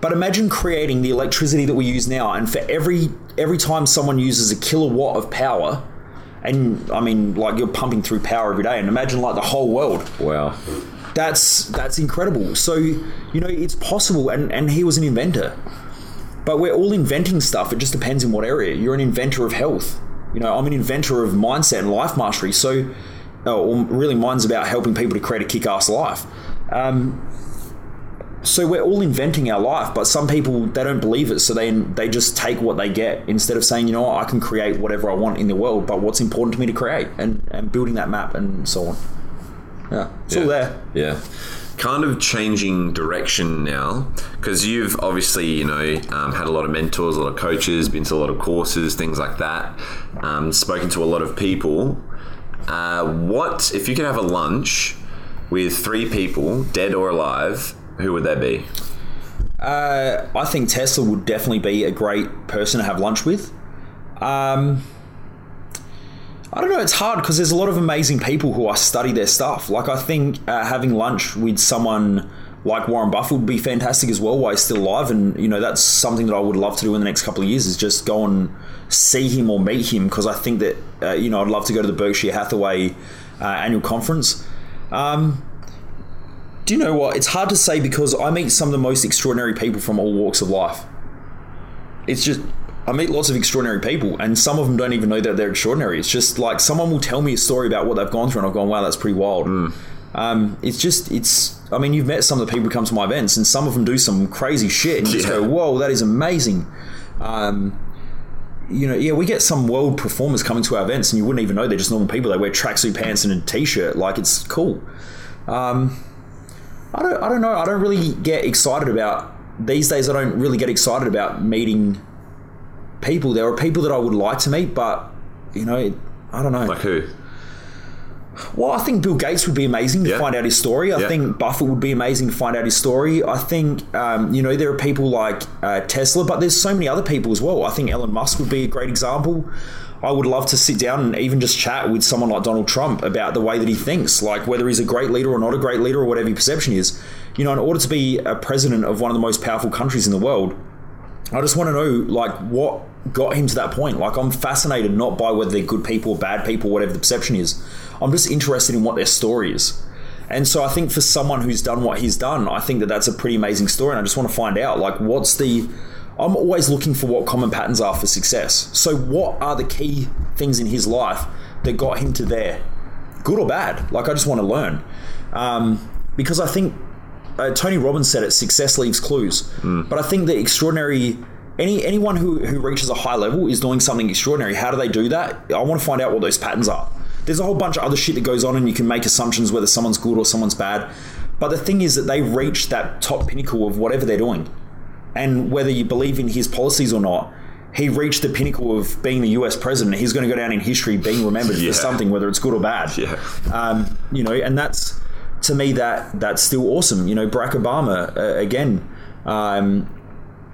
But imagine creating the electricity that we use now and for every every time someone uses a kilowatt of power and I mean like you're pumping through power every day and imagine like the whole world Wow. that's that's incredible. So you know it's possible, and and he was an inventor. But we're all inventing stuff. It just depends in what area. You're an inventor of health. You know, I'm an inventor of mindset and life mastery. So, oh, really, mine's about helping people to create a kick-ass life. Um, so we're all inventing our life, but some people they don't believe it, so they they just take what they get instead of saying, you know what, I can create whatever I want in the world, but what's important to me to create, and and building that map and so on. Yeah, it's all there. Yeah. Kind of changing direction now because you've obviously, you know, um, had a lot of mentors, a lot of coaches, been to a lot of courses, things like that, um, spoken to a lot of people. Uh, what, if you could have a lunch with three people, dead or alive, who would that be? Uh, I think Tesla would definitely be a great person to have lunch with. Um, I don't know. It's hard because there's a lot of amazing people who I study their stuff. Like I think uh, having lunch with someone like Warren Buffett would be fantastic as well while he's still alive, and you know that's something that I would love to do in the next couple of years is just go and see him or meet him because I think that uh, you know I'd love to go to the Berkshire Hathaway uh, annual conference. Um, do you know what? It's hard to say because I meet some of the most extraordinary people from all walks of life. It's just I meet lots of extraordinary people, and some of them don't even know that they're extraordinary. It's just like someone will tell me a story about what they've gone through, and I've gone, "Wow, that's pretty wild." Um, it's just, it's. I mean, you've met some of the people who come to my events, and some of them do some crazy shit, and you just go, "Whoa, that is amazing." Um, you know, yeah, we get some world performers coming to our events, and you wouldn't even know they're just normal people. They wear tracksuit pants and a t-shirt, like it's cool. Um, I don't, I don't know. I don't really get excited about these days. I don't really get excited about meeting people. There are people that I would like to meet, but you know, I don't know. Like who? Well, I think Bill Gates would be amazing to Yeah. find out his story. I Yeah. think Buffett would be amazing to find out his story. I think, um, you know, there are people like uh, Tesla, but there's so many other people as well. I think Elon Musk would be a great example. I would love to sit down and even just chat with someone like Donald Trump about the way that he thinks, like whether he's a great leader or not a great leader or whatever your perception is. You know, in order to be a president of one of the most powerful countries in the world, I just want to know like what got him to that point. Like I'm fascinated not by whether they're good people or bad people, whatever the perception is. I'm just interested in what their story is. And so I think for someone who's done what he's done, I think that that's a pretty amazing story. And I just want to find out like what's the. I'm always looking for what common patterns are for success. So what are the key things in his life that got him to there, good or bad? Like I just want to learn, um, because I think uh, Tony Robbins said it: success leaves clues. But I think the extraordinary. Any, anyone who, who reaches a high level is doing something extraordinary. How do they do that? I want to find out what those patterns are. There's a whole bunch of other shit that goes on, and you can make assumptions whether someone's good or someone's bad. But the thing is that they reach that top pinnacle of whatever they're doing. And whether you believe in his policies or not, he reached the pinnacle of being the US president. He's going to go down in history being remembered Yeah. for something, whether it's good or bad. Yeah. Um, you know, and that's to me that that's still awesome. You know, Barack Obama uh, again. Um,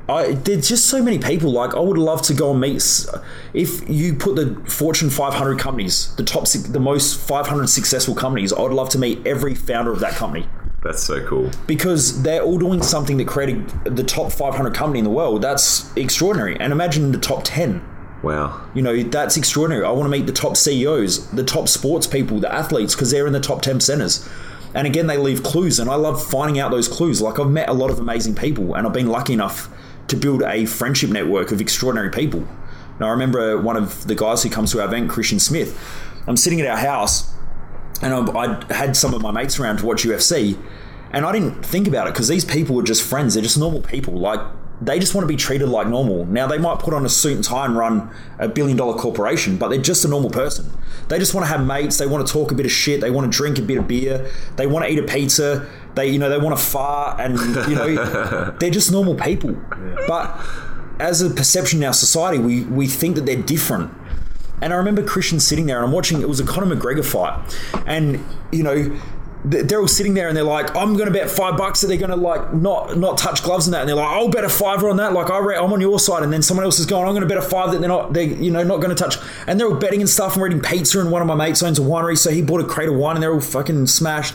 I, there's just so many people. Like, I would love to go and meet. If you put the Fortune 500 companies, the top, six, the most 500 successful companies, I would love to meet every founder of that company That's so cool. because they're all doing something that created the top 500 company in the world. That's extraordinary. And imagine the top 10. Wow. You know, that's extraordinary. I want to meet the top CEOs, the top sports people, the athletes, because they're in the top 10 centers. And again, they leave clues, and I love finding out those clues. Like, I've met a lot of amazing people, and I've been lucky enough to build a friendship network of extraordinary people. Now, I remember one of the guys who comes to our event, Christian Smith. I'm sitting at our house, and I, I had some of my mates around to watch UFC, and I didn't think about it because these people were just friends. They're just normal people. Like they just want to be treated like normal. Now they might put on a suit and tie and run a billion dollar corporation, but they're just a normal person. They just want to have mates. They want to talk a bit of shit. They want to drink a bit of beer. They want to eat a pizza. They you know they want to fart and you know they're just normal people. But as a perception in our society, we we think that they're different. And I remember Christian sitting there, and I'm watching. It was a Conor McGregor fight, and you know, they're all sitting there, and they're like, "I'm going to bet five bucks that they're going to like not not touch gloves and that." And they're like, "I'll bet a fiver on that." Like I re- I'm on your side, and then someone else is going, "I'm going to bet a five that they're not they you know not going to touch." And they're all betting and stuff, and we're eating pizza, and one of my mates owns a winery, so he bought a crate of wine, and they're all fucking smashed.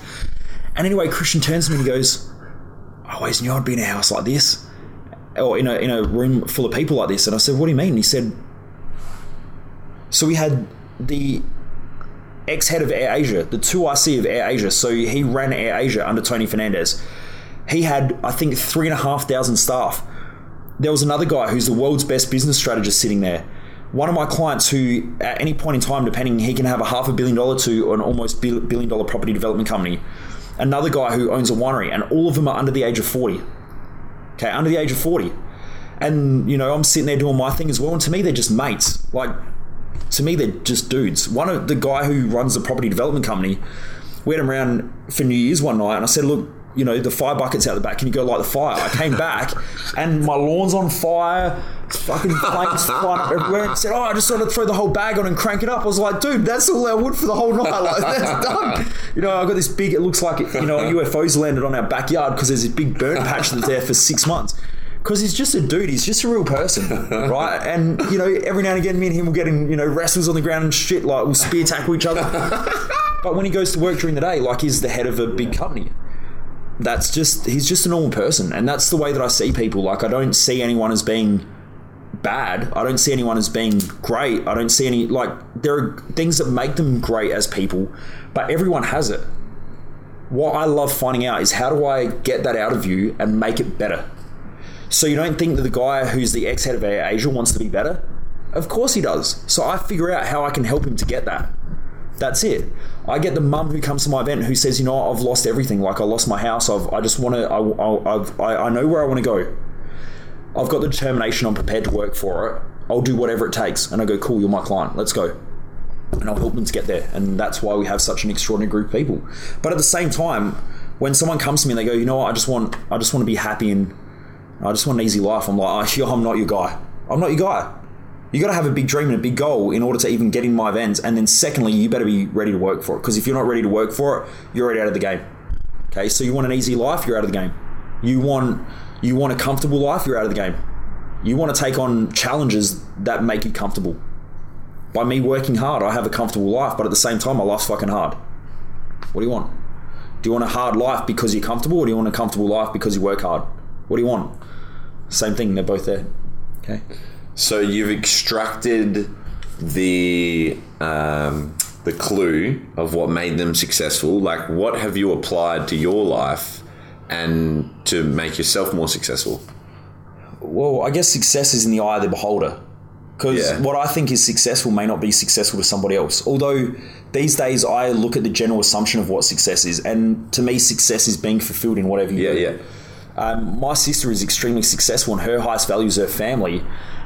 And anyway, Christian turns to me and he goes, "I always knew I'd be in a house like this." Or in a, in a room full of people like this. And I said, What do you mean? And he said, so we had the ex head of Air Asia, the 2IC of Air Asia. So he ran Air Asia under Tony Fernandes. He had, I think, three and a half thousand staff. There was another guy who's the world's best business strategist sitting there. One of my clients who, at any point in time, depending, he can have a half a billion dollar to an almost billion dollar property development company. Another guy who owns a winery, and all of them are under the age of 40. Okay, under the age of 40. And, you know, I'm sitting there doing my thing as well. And to me, they're just mates. Like, to me, they're just dudes. One of the guy who runs the property development company, we had him around for New Year's one night, and I said, "Look, you know, the fire bucket's out the back. Can you go light the fire?" I came back, and my lawn's on fire. Fucking flames flying up everywhere. And said, "Oh, I just sort of throw the whole bag on and crank it up." I was like, "Dude, that's all our wood for the whole night. Like, that's done." You know, I got this big. It looks like you know, UFOs landed on our backyard because there's this big burn patch that's there for six months because he's just a dude. He's just a real person, right? And you know, every now and again, me and him will get in, you know, wrestles on the ground and shit. Like we'll spear tackle each other. but when he goes to work during the day, like he's the head of a big company. That's just he's just a normal person, and that's the way that I see people. Like I don't see anyone as being bad. I don't see anyone as being great. I don't see any like there are things that make them great as people, but everyone has it. What I love finding out is how do I get that out of you and make it better. So you don't think that the guy who's the ex head of Asia wants to be better? Of course he does. So I figure out how I can help him to get that. That's it. I get the mum who comes to my event who says, you know, I've lost everything. Like I lost my house. I've, I just want to. I, I, I know where I want to go. I've got the determination. I'm prepared to work for it. I'll do whatever it takes. And I go, cool. You're my client. Let's go. And I'll help them to get there. And that's why we have such an extraordinary group of people. But at the same time, when someone comes to me and they go, you know what, I just want, I just want to be happy and I just want an easy life. I'm like, oh, I'm not your guy. I'm not your guy. You got to have a big dream and a big goal in order to even get in my events. And then, secondly, you better be ready to work for it. Because if you're not ready to work for it, you're already out of the game. Okay, so you want an easy life, you're out of the game. You want you want a comfortable life, you're out of the game. You want to take on challenges that make you comfortable. By me working hard, I have a comfortable life, but at the same time, my life's fucking hard. What do you want? Do you want a hard life because you're comfortable, or do you want a comfortable life because you work hard? What do you want? Same thing, they're both there. Okay. So you've extracted the um, the clue of what made them successful. Like, what have you applied to your life and to make yourself more successful? Well, I guess success is in the eye of the beholder. Because Yeah. what I think is successful may not be successful to somebody else. Although these days I look at the general assumption of what success is, and to me, success is being fulfilled in whatever you Yeah, do. yeah. Um, my sister is extremely successful, and her highest value is her family.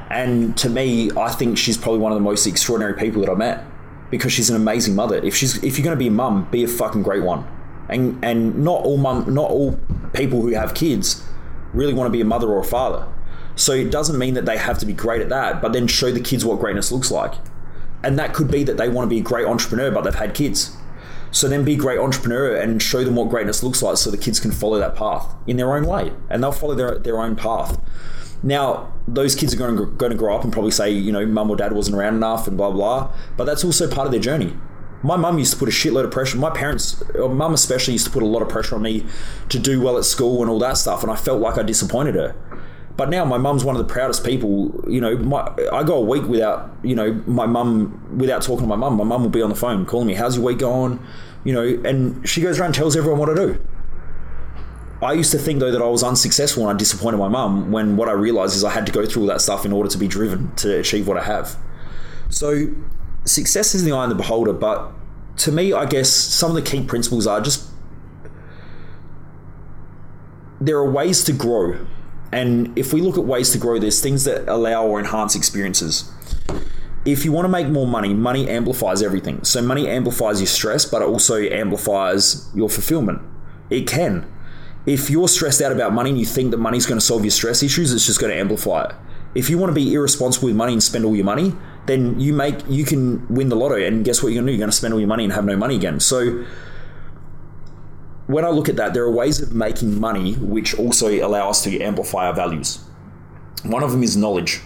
And to me, I think she's probably one of the most extraordinary people that I met because she's an amazing mother. If she's if you're going to be a mum, be a fucking great one. And and not all mum, not all people who have kids really want to be a mother or a father. So it doesn't mean that they have to be great at that, but then show the kids what greatness looks like. And that could be that they want to be a great entrepreneur, but they've had kids. So then be a great entrepreneur and show them what greatness looks like so the kids can follow that path in their own way and they'll follow their, their own path. Now, those kids are going to, going to grow up and probably say, you know, mum or dad wasn't around enough and blah, blah, but that's also part of their journey. My mum used to put a shitload of pressure. My parents, or mum especially, used to put a lot of pressure on me to do well at school and all that stuff, and I felt like I disappointed her. But now my mum's one of the proudest people. You know, my, I go a week without, you know, my mum, without talking to my mum. My mum will be on the phone calling me, how's your week going? You know, and she goes around and tells everyone what I do. I used to think though that I was unsuccessful and I disappointed my mum when what I realized is I had to go through all that stuff in order to be driven to achieve what I have. So success is in the eye of the beholder, but to me, I guess some of the key principles are just there are ways to grow. And if we look at ways to grow, there's things that allow or enhance experiences. If you want to make more money, money amplifies everything. So, money amplifies your stress, but it also amplifies your fulfillment. It can. If you're stressed out about money and you think that money's going to solve your stress issues, it's just going to amplify it. If you want to be irresponsible with money and spend all your money, then you make you can win the lotto and guess what you're going to do? You're going to spend all your money and have no money again. So when I look at that, there are ways of making money which also allow us to amplify our values. One of them is knowledge.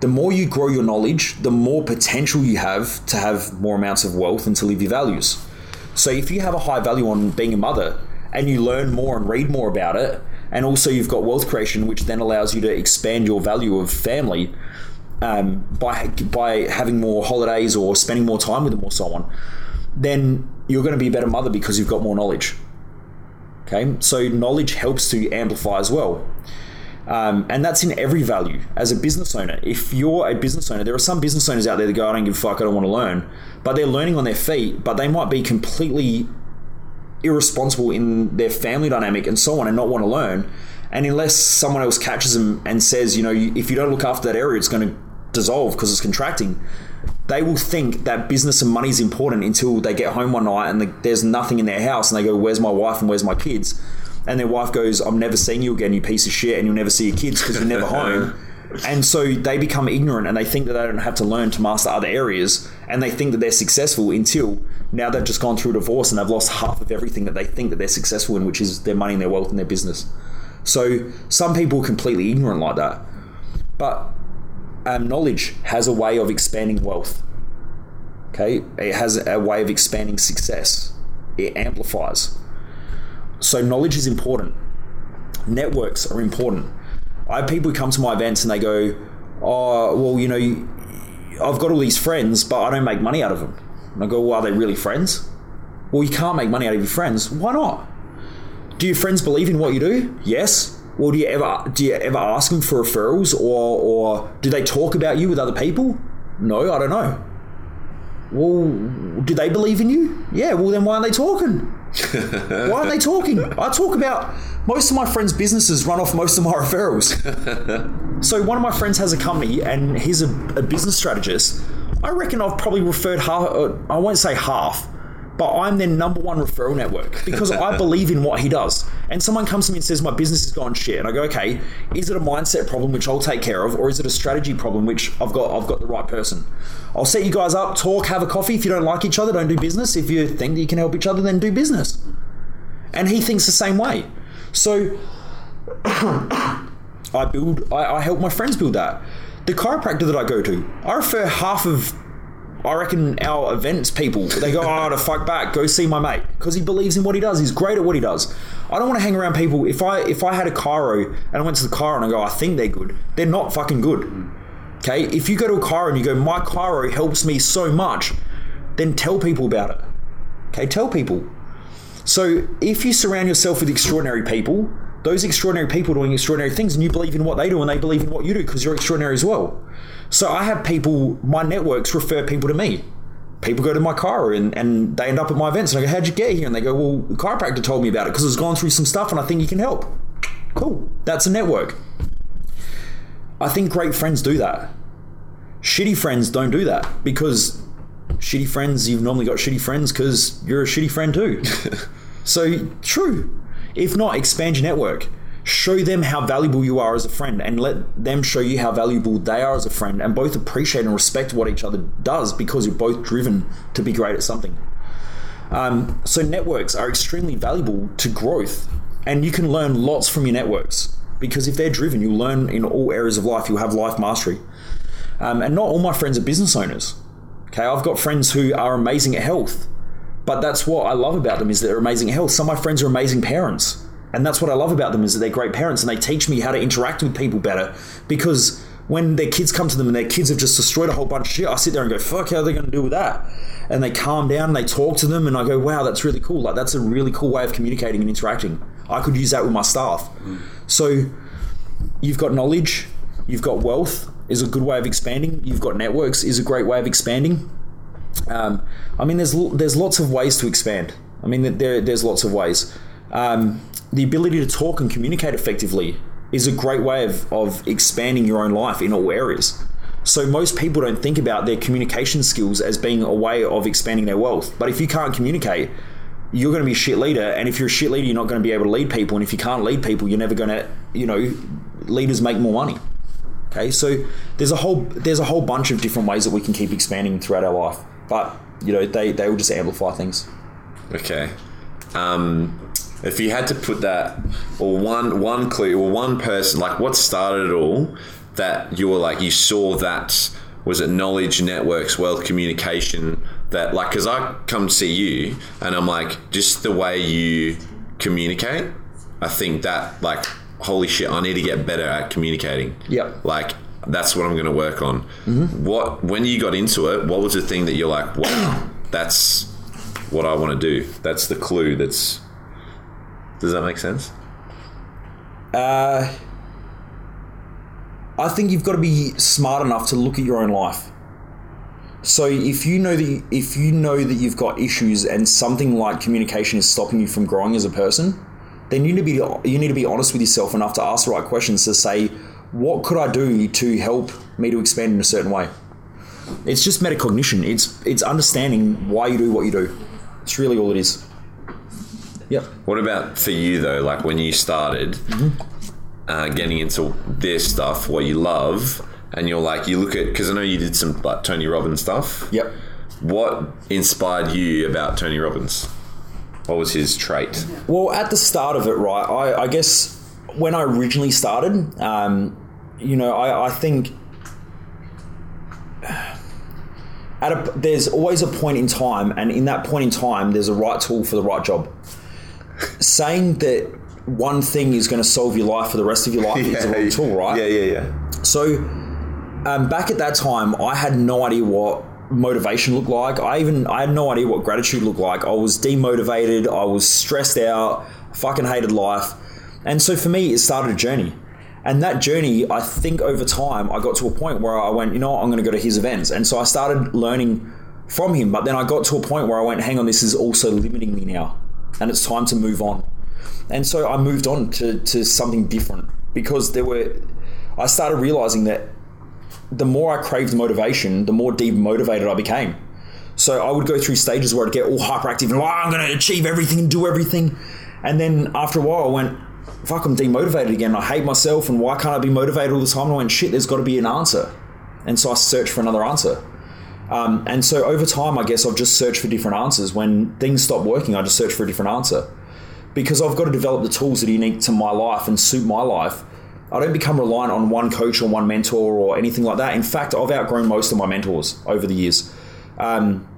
The more you grow your knowledge, the more potential you have to have more amounts of wealth and to live your values. So if you have a high value on being a mother and you learn more and read more about it, and also you've got wealth creation, which then allows you to expand your value of family um, by by having more holidays or spending more time with them or so on, then you're going to be a better mother because you've got more knowledge. Okay, so knowledge helps to amplify as well. Um, and that's in every value as a business owner. If you're a business owner, there are some business owners out there that go, I don't give a fuck, I don't want to learn. But they're learning on their feet, but they might be completely irresponsible in their family dynamic and so on and not want to learn. And unless someone else catches them and says, you know, if you don't look after that area, it's going to dissolve because it's contracting, they will think that business and money is important until they get home one night and the, there's nothing in their house and they go, Where's my wife and where's my kids? And their wife goes, I'm never seeing you again, you piece of shit, and you'll never see your kids because you're never home. And so they become ignorant and they think that they don't have to learn to master other areas and they think that they're successful until now they've just gone through a divorce and they've lost half of everything that they think that they're successful in, which is their money and their wealth and their business. So some people are completely ignorant like that. But um, knowledge has a way of expanding wealth. Okay, it has a way of expanding success. It amplifies. So knowledge is important. Networks are important. I have people who come to my events and they go, "Oh, well, you know, I've got all these friends, but I don't make money out of them." And I go, "Well, are they really friends?" Well, you can't make money out of your friends. Why not? Do your friends believe in what you do? Yes. Well, do you ever do you ever ask them for referrals, or or do they talk about you with other people? No, I don't know. Well, do they believe in you? Yeah. Well, then why aren't they talking? why aren't they talking? I talk about most of my friends' businesses run off most of my referrals. so one of my friends has a company, and he's a, a business strategist. I reckon I've probably referred half. Uh, I won't say half, but I'm their number one referral network because I believe in what he does. And someone comes to me and says, My business has gone shit. And I go, Okay, is it a mindset problem which I'll take care of, or is it a strategy problem which I've got I've got the right person? I'll set you guys up, talk, have a coffee. If you don't like each other, don't do business. If you think that you can help each other, then do business. And he thinks the same way. So I build I, I help my friends build that. The chiropractor that I go to, I refer half of I reckon our events people they go, ah, oh, to fuck back, go see my mate because he believes in what he does. He's great at what he does. I don't want to hang around people. If I if I had a chiro and I went to the chiro and I go, I think they're good. They're not fucking good. Okay, if you go to a chiro and you go, my chiro helps me so much, then tell people about it. Okay, tell people. So if you surround yourself with extraordinary people, those extraordinary people doing extraordinary things, and you believe in what they do and they believe in what you do because you're extraordinary as well. So I have people, my networks refer people to me. People go to my car and, and they end up at my events and I go, How'd you get here? And they go, Well, the chiropractor told me about it because it's gone through some stuff and I think you can help. Cool. That's a network. I think great friends do that. Shitty friends don't do that because shitty friends, you've normally got shitty friends because you're a shitty friend too. so, true. If not, expand your network. Show them how valuable you are as a friend and let them show you how valuable they are as a friend and both appreciate and respect what each other does because you're both driven to be great at something. Um, so networks are extremely valuable to growth and you can learn lots from your networks because if they're driven, you'll learn in all areas of life. You'll have life mastery. Um, and not all my friends are business owners. Okay, I've got friends who are amazing at health, but that's what I love about them is they're amazing at health. Some of my friends are amazing parents and that's what I love about them is that they're great parents and they teach me how to interact with people better because when their kids come to them and their kids have just destroyed a whole bunch of shit, I sit there and go, fuck, how are they going to deal with that? And they calm down and they talk to them and I go, wow, that's really cool. Like, that's a really cool way of communicating and interacting. I could use that with my staff. Mm. So, you've got knowledge, you've got wealth, is a good way of expanding. You've got networks, is a great way of expanding. Um, I mean, there's there's lots of ways to expand. I mean, there, there's lots of ways. Um, the ability to talk and communicate effectively is a great way of, of expanding your own life in all areas. So most people don't think about their communication skills as being a way of expanding their wealth. But if you can't communicate, you're going to be a shit leader. And if you're a shit leader, you're not going to be able to lead people. And if you can't lead people, you're never going to, you know, leaders make more money. Okay, so there's a whole there's a whole bunch of different ways that we can keep expanding throughout our life. But you know, they they will just amplify things. Okay. Um, if you had to put that or one one clue or one person like what started it all that you were like you saw that was it knowledge networks wealth communication that like because i come to see you and i'm like just the way you communicate i think that like holy shit i need to get better at communicating. Yeah like that's what i'm going to work on. Mm-hmm. what when you got into it what was the thing that you're like wow that's what i want to do? That's the clue that's does that make sense? Uh, I think you've got to be smart enough to look at your own life. So if you know that if you know that you've got issues and something like communication is stopping you from growing as a person, then you need to be you need to be honest with yourself enough to ask the right questions to say, what could I do to help me to expand in a certain way? It's just metacognition. It's it's understanding why you do what you do. It's really all it is. Yep. What about for you though? Like when you started mm-hmm. uh, getting into this stuff, what you love, and you're like, you look at because I know you did some like Tony Robbins stuff. Yep. What inspired you about Tony Robbins? What was his trait? Well, at the start of it, right? I, I guess when I originally started, um, you know, I, I think at a, there's always a point in time, and in that point in time, there's a right tool for the right job saying that one thing is going to solve your life for the rest of your life yeah, is a wrong tool, right? Yeah, yeah, yeah. So um, back at that time, I had no idea what motivation looked like. I even I had no idea what gratitude looked like. I was demotivated. I was stressed out. fucking hated life. And so for me, it started a journey. And that journey, I think over time, I got to a point where I went, you know what, I'm going to go to his events. And so I started learning from him. But then I got to a point where I went, hang on, this is also limiting me now and it's time to move on. And so I moved on to, to something different because there were, I started realizing that the more I craved motivation, the more demotivated I became. So I would go through stages where I'd get all hyperactive and oh, I'm going to achieve everything and do everything. And then after a while, I went, fuck, I'm demotivated again. I hate myself and why can't I be motivated all the time? And I went, shit, there's got to be an answer. And so I searched for another answer. Um, and so over time, I guess I've just searched for different answers. When things stop working, I just search for a different answer because I've got to develop the tools that are unique to my life and suit my life. I don't become reliant on one coach or one mentor or anything like that. In fact, I've outgrown most of my mentors over the years. Um,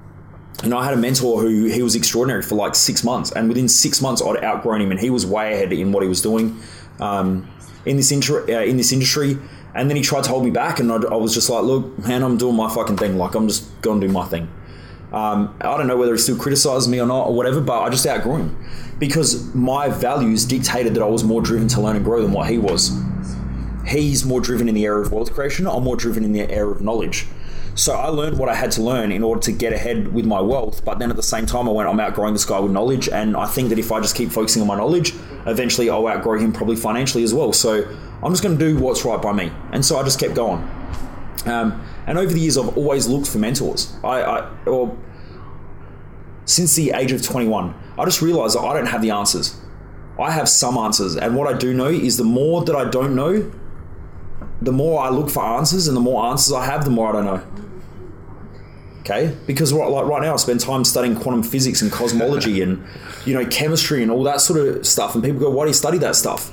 and I had a mentor who he was extraordinary for like six months, and within six months, I'd outgrown him, and he was way ahead in what he was doing um, in this inter- uh, in this industry. And then he tried to hold me back, and I, I was just like, look, man, I'm doing my fucking thing. Like, I'm just going to do my thing. Um, I don't know whether he still criticizes me or not or whatever, but I just outgrew him because my values dictated that I was more driven to learn and grow than what he was. He's more driven in the area of wealth creation. I'm more driven in the area of knowledge. So I learned what I had to learn in order to get ahead with my wealth. But then at the same time, I went, I'm outgrowing this guy with knowledge. And I think that if I just keep focusing on my knowledge, eventually I'll outgrow him probably financially as well. So I'm just going to do what's right by me. And so I just kept going. Um, and over the years, I've always looked for mentors. I, I or since the age of 21, I just realized that I don't have the answers. I have some answers, and what I do know is the more that I don't know, the more I look for answers, and the more answers I have, the more I don't know. Okay, because right, like right now, I spend time studying quantum physics and cosmology and you know chemistry and all that sort of stuff. And people go, "Why do you study that stuff?"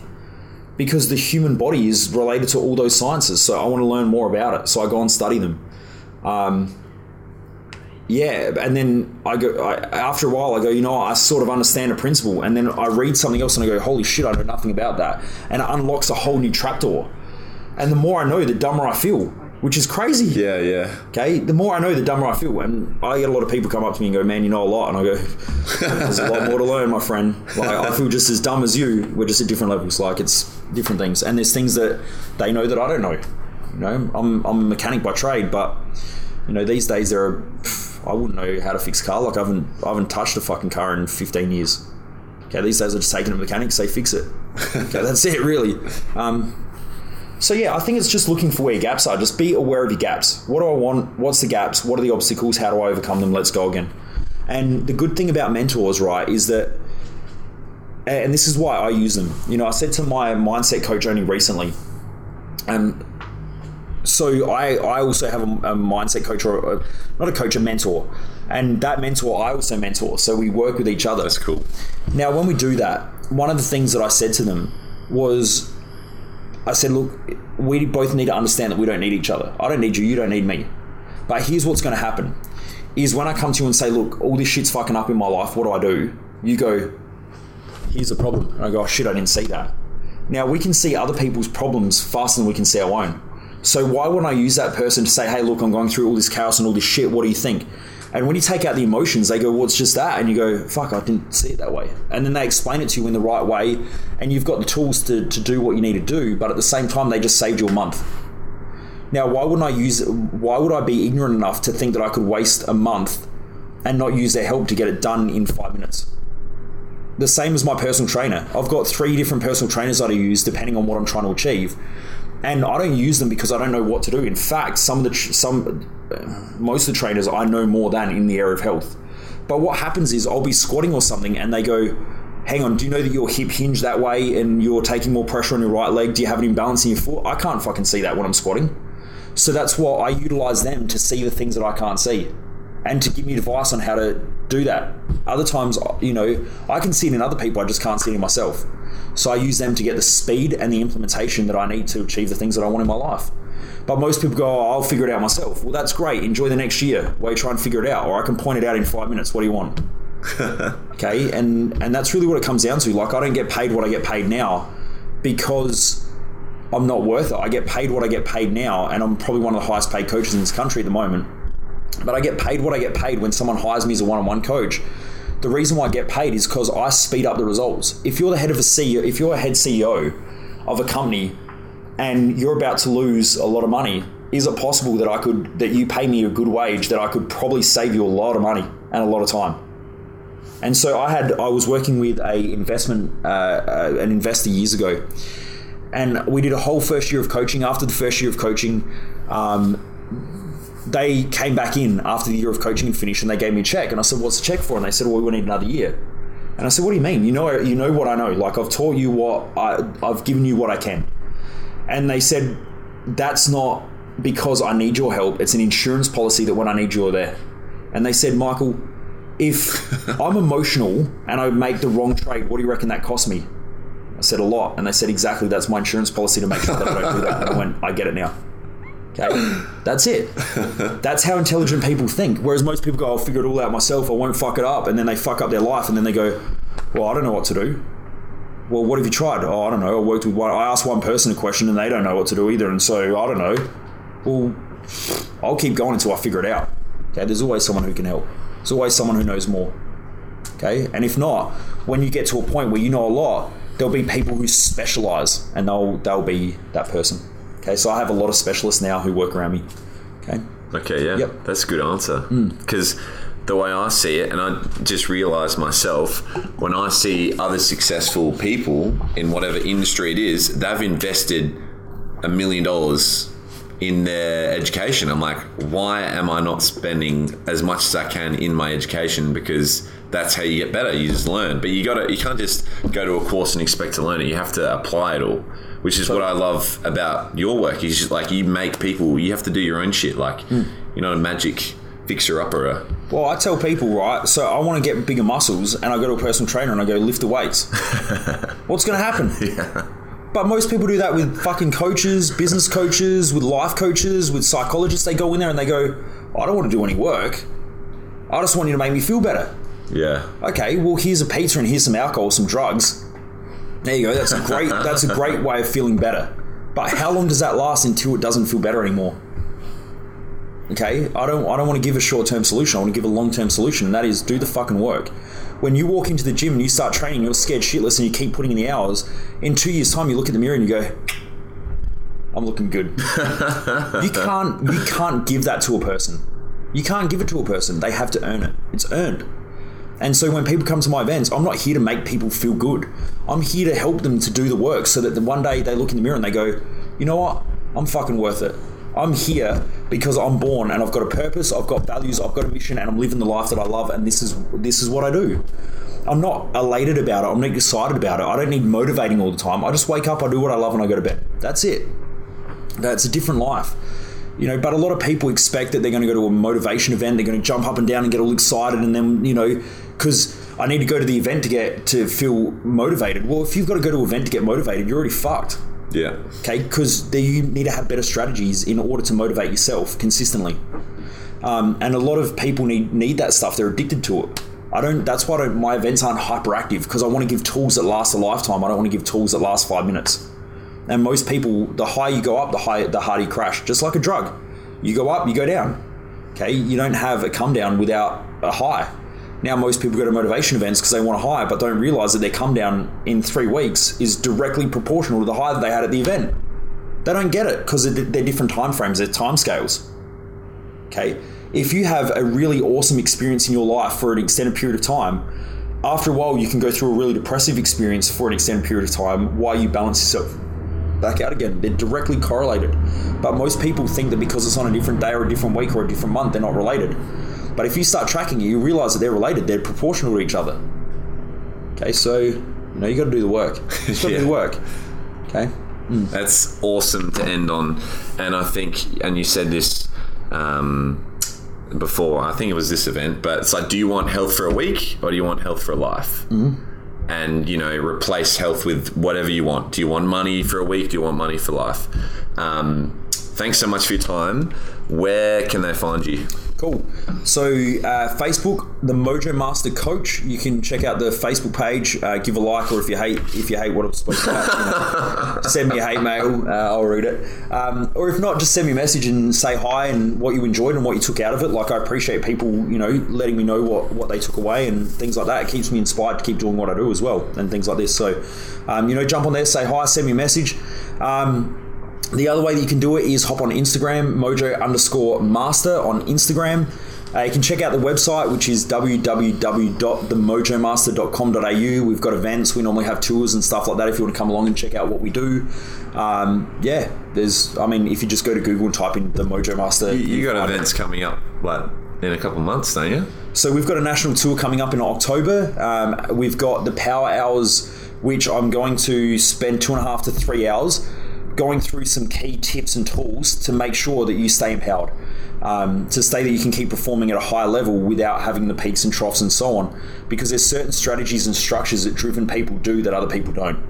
Because the human body is related to all those sciences, so I want to learn more about it. So I go and study them. Um, yeah, and then I go I, after a while. I go, you know, I sort of understand a principle, and then I read something else, and I go, holy shit, I know nothing about that, and it unlocks a whole new trapdoor. And the more I know, the dumber I feel, which is crazy. Yeah, yeah. Okay, the more I know, the dumber I feel, and I get a lot of people come up to me and go, "Man, you know a lot," and I go, "There's a lot more to learn, my friend. Like I feel just as dumb as you. We're just at different levels. Like it's different things, and there's things that they know that I don't know. You know, I'm I'm a mechanic by trade, but you know these days there are I wouldn't know how to fix a car. Like I haven't I haven't touched a fucking car in 15 years. Okay, these days I just take it to mechanics, say fix it. Okay, that's it really. Um, so yeah, I think it's just looking for where your gaps are. Just be aware of your gaps. What do I want? What's the gaps? What are the obstacles? How do I overcome them? Let's go again. And the good thing about mentors, right, is that, and this is why I use them. You know, I said to my mindset coach only recently, and so I, I also have a, a mindset coach or a, not a coach, a mentor, and that mentor I also mentor. So we work with each other. That's cool. Now, when we do that, one of the things that I said to them was, I said, look, we both need to understand that we don't need each other. I don't need you, you don't need me. But here's what's going to happen is when I come to you and say, look, all this shit's fucking up in my life, what do I do? You go, here's the problem. And I go, oh shit, I didn't see that. Now we can see other people's problems faster than we can see our own. So why wouldn't I use that person to say, hey, look, I'm going through all this chaos and all this shit. What do you think? And when you take out the emotions, they go, well, it's just that. And you go, fuck, I didn't see it that way. And then they explain it to you in the right way. And you've got the tools to, to do what you need to do. But at the same time, they just saved you a month. Now, why wouldn't I use, why would I be ignorant enough to think that I could waste a month and not use their help to get it done in five minutes? The same as my personal trainer. I've got three different personal trainers that I use depending on what I'm trying to achieve and I don't use them because I don't know what to do. In fact, some of the some most of the trainers I know more than in the area of health. But what happens is I'll be squatting or something, and they go, "Hang on, do you know that your hip hinge that way, and you're taking more pressure on your right leg? Do you have an imbalance in your foot?" I can't fucking see that when I'm squatting. So that's why I utilize them to see the things that I can't see, and to give me advice on how to do that. Other times, you know, I can see it in other people, I just can't see it in myself. So I use them to get the speed and the implementation that I need to achieve the things that I want in my life. But most people go, oh, I'll figure it out myself. Well, that's great. Enjoy the next year while you try and figure it out. Or I can point it out in five minutes. What do you want? okay, and and that's really what it comes down to. Like I don't get paid what I get paid now because I'm not worth it. I get paid what I get paid now, and I'm probably one of the highest paid coaches in this country at the moment. But I get paid what I get paid when someone hires me as a one-on-one coach the reason why I get paid is because I speed up the results. If you're the head of a CEO, if you're a head CEO of a company and you're about to lose a lot of money, is it possible that I could that you pay me a good wage that I could probably save you a lot of money and a lot of time? And so I had I was working with a investment uh, uh, an investor years ago, and we did a whole first year of coaching. After the first year of coaching, um, they came back in after the year of coaching finished, and they gave me a check. And I said, "What's the check for?" And they said, "Well, we need another year." And I said, "What do you mean? You know, you know what I know. Like I've taught you what I, I've given you what I can." And they said, "That's not because I need your help. It's an insurance policy that when I need you, you're there." And they said, "Michael, if I'm emotional and I make the wrong trade, what do you reckon that cost me?" I said, "A lot." And they said, "Exactly. That's my insurance policy to make sure that I don't do that." And I went, "I get it now." Okay, that's it. That's how intelligent people think. Whereas most people go, "I'll figure it all out myself. I won't fuck it up," and then they fuck up their life, and then they go, "Well, I don't know what to do." Well, what have you tried? Oh, I don't know. I worked with one. I asked one person a question, and they don't know what to do either, and so I don't know. Well, I'll keep going until I figure it out. Okay, there's always someone who can help. There's always someone who knows more. Okay, and if not, when you get to a point where you know a lot, there'll be people who specialize, and they'll they'll be that person. Okay, so I have a lot of specialists now who work around me. Okay. Okay, yeah, Yep. that's a good answer. Mm. Because the way I see it, and I just realised myself, when I see other successful people in whatever industry it is, they've invested a million dollars in their education. I'm like, why am I not spending as much as I can in my education? Because that's how you get better. You just learn. But you got to you can't just go to a course and expect to learn it. You have to apply it all. Which is what I love about your work. Is like you make people. You have to do your own shit. Like hmm. you're not a magic fixer upper. Well, I tell people, right? So I want to get bigger muscles, and I go to a personal trainer and I go lift the weights. What's going to happen? Yeah. But most people do that with fucking coaches, business coaches, with life coaches, with psychologists. They go in there and they go, I don't want to do any work. I just want you to make me feel better. Yeah. Okay, well here's a pizza and here's some alcohol, some drugs. There you go. That's a great. that's a great way of feeling better. But how long does that last until it doesn't feel better anymore? Okay, I don't. I don't want to give a short term solution. I want to give a long term solution, and that is do the fucking work. When you walk into the gym and you start training, you're scared shitless, and you keep putting in the hours. In two years' time, you look at the mirror and you go, "I'm looking good." you can't. You can't give that to a person. You can't give it to a person. They have to earn it. It's earned. And so when people come to my events, I'm not here to make people feel good. I'm here to help them to do the work so that the one day they look in the mirror and they go, you know what? I'm fucking worth it. I'm here because I'm born and I've got a purpose, I've got values, I've got a mission, and I'm living the life that I love, and this is this is what I do. I'm not elated about it. I'm not excited about it. I don't need motivating all the time. I just wake up, I do what I love, and I go to bed. That's it. That's a different life you know but a lot of people expect that they're going to go to a motivation event they're going to jump up and down and get all excited and then you know because i need to go to the event to get to feel motivated well if you've got to go to an event to get motivated you're already fucked Yeah. okay because you need to have better strategies in order to motivate yourself consistently um, and a lot of people need need that stuff they're addicted to it I don't. That's why my events aren't hyperactive because I want to give tools that last a lifetime. I don't want to give tools that last five minutes. And most people, the higher you go up, the higher the harder you crash. Just like a drug, you go up, you go down. Okay, you don't have a come down without a high. Now most people go to motivation events because they want a high, but don't realize that their come down in three weeks is directly proportional to the high that they had at the event. They don't get it because they're different time frames, they're time scales. Okay, if you have a really awesome experience in your life for an extended period of time, after a while you can go through a really depressive experience for an extended period of time while you balance yourself back out again. They're directly correlated. But most people think that because it's on a different day or a different week or a different month, they're not related. But if you start tracking it, you realize that they're related, they're proportional to each other. Okay, so you know you got to do the work. You got to Yeah. do the work. Okay. That's awesome to end on. And I think, and you said this um, before, I think it was this event, but it's like, do you want health for a week or do you want health for a life? Mm-hmm. And, you know, replace health with whatever you want. Do you want money for a week? Do you want money for life? Um, thanks so much for your time. Where can they find you? Cool. So, uh, Facebook, the Mojo Master Coach. You can check out the Facebook page. Uh, give a like, or if you hate, if you hate what I'm supposed to, you know, send me a hate mail. Uh, I'll read it. Um, or if not, just send me a message and say hi and what you enjoyed and what you took out of it. Like I appreciate people, you know, letting me know what what they took away and things like that. It keeps me inspired to keep doing what I do as well and things like this. So, um, you know, jump on there, say hi, send me a message. Um, the other way that you can do it is hop on Instagram, mojo underscore master on Instagram. Uh, you can check out the website, which is www.themojomaster.com.au. We've got events. We normally have tours and stuff like that if you want to come along and check out what we do. Um, yeah, there's, I mean, if you just go to Google and type in the Mojo Master. You, you got events coming up, like, in a couple of months, don't you? So we've got a national tour coming up in October. Um, we've got the Power Hours, which I'm going to spend two and a half to three hours going through some key tips and tools to make sure that you stay empowered. Um, to stay that you can keep performing at a high level without having the peaks and troughs and so on, because there's certain strategies and structures that driven people do that other people don't.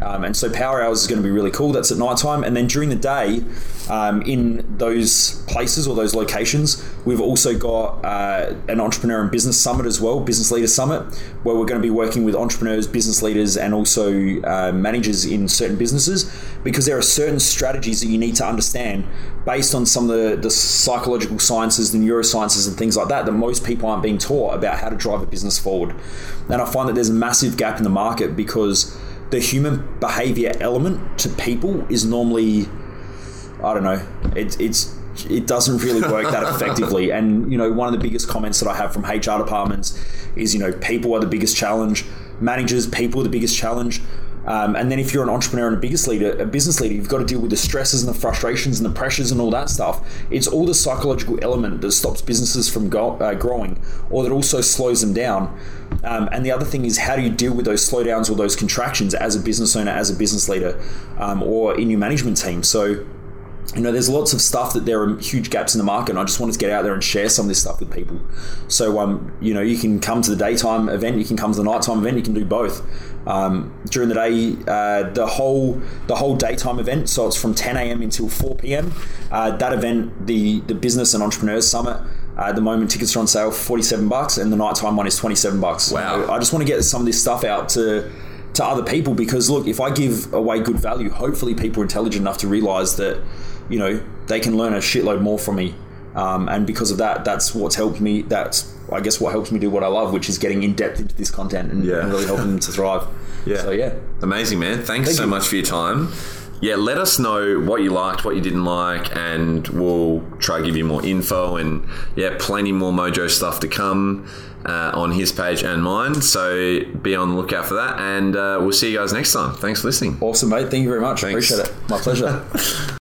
Um, and so Power Hours is going to be really cool. That's at night time, and then during the day, um, in those places or those locations, we've also got uh, an entrepreneur and business summit as well, business leader summit, where we're going to be working with entrepreneurs, business leaders, and also uh, managers in certain businesses, because there are certain strategies that you need to understand based on some of the, the psychological sciences, the neurosciences, and things like that that most people aren't being taught about how to drive a business forward. And I find that there's a massive gap in the market because the human behavior element to people is normally I don't know it, it's it doesn't really work that effectively. And you know one of the biggest comments that I have from HR departments is you know people are the biggest challenge. Managers people are the biggest challenge Um, and then if you're an entrepreneur and a business leader, a business leader, you've got to deal with the stresses and the frustrations and the pressures and all that stuff. It's all the psychological element that stops businesses from go, uh, growing, or that also slows them down. Um, and the other thing is, how do you deal with those slowdowns or those contractions as a business owner, as a business leader, um, or in your management team? So you know, there's lots of stuff that there are huge gaps in the market, and I just wanted to get out there and share some of this stuff with people. So, um, you know, you can come to the daytime event, you can come to the nighttime event, you can do both. Um, during the day, uh, the whole the whole daytime event, so it's from 10 a.m. until 4 p.m. Uh, that event, the the Business and Entrepreneurs Summit. Uh, at the moment, tickets are on sale, 47 bucks, and the nighttime one is 27 bucks. Wow. So I just want to get some of this stuff out to to other people because look, if I give away good value, hopefully people are intelligent enough to realize that you know they can learn a shitload more from me. Um, and because of that, that's what's helped me. That's I guess what helps me do what I love, which is getting in depth into this content and, Yeah. and really helping them to thrive. Yeah. So yeah, Amazing, man. Thanks Thank so you. much for your time. Yeah, let us know what you liked, what you didn't like, and we'll try to give you more info and yeah, plenty more Mojo stuff to come uh, on his page and mine. So be on the lookout for that, and uh, we'll see you guys next time. Thanks for listening. awesome, mate. Thank you very much. Thanks. Appreciate it. My pleasure.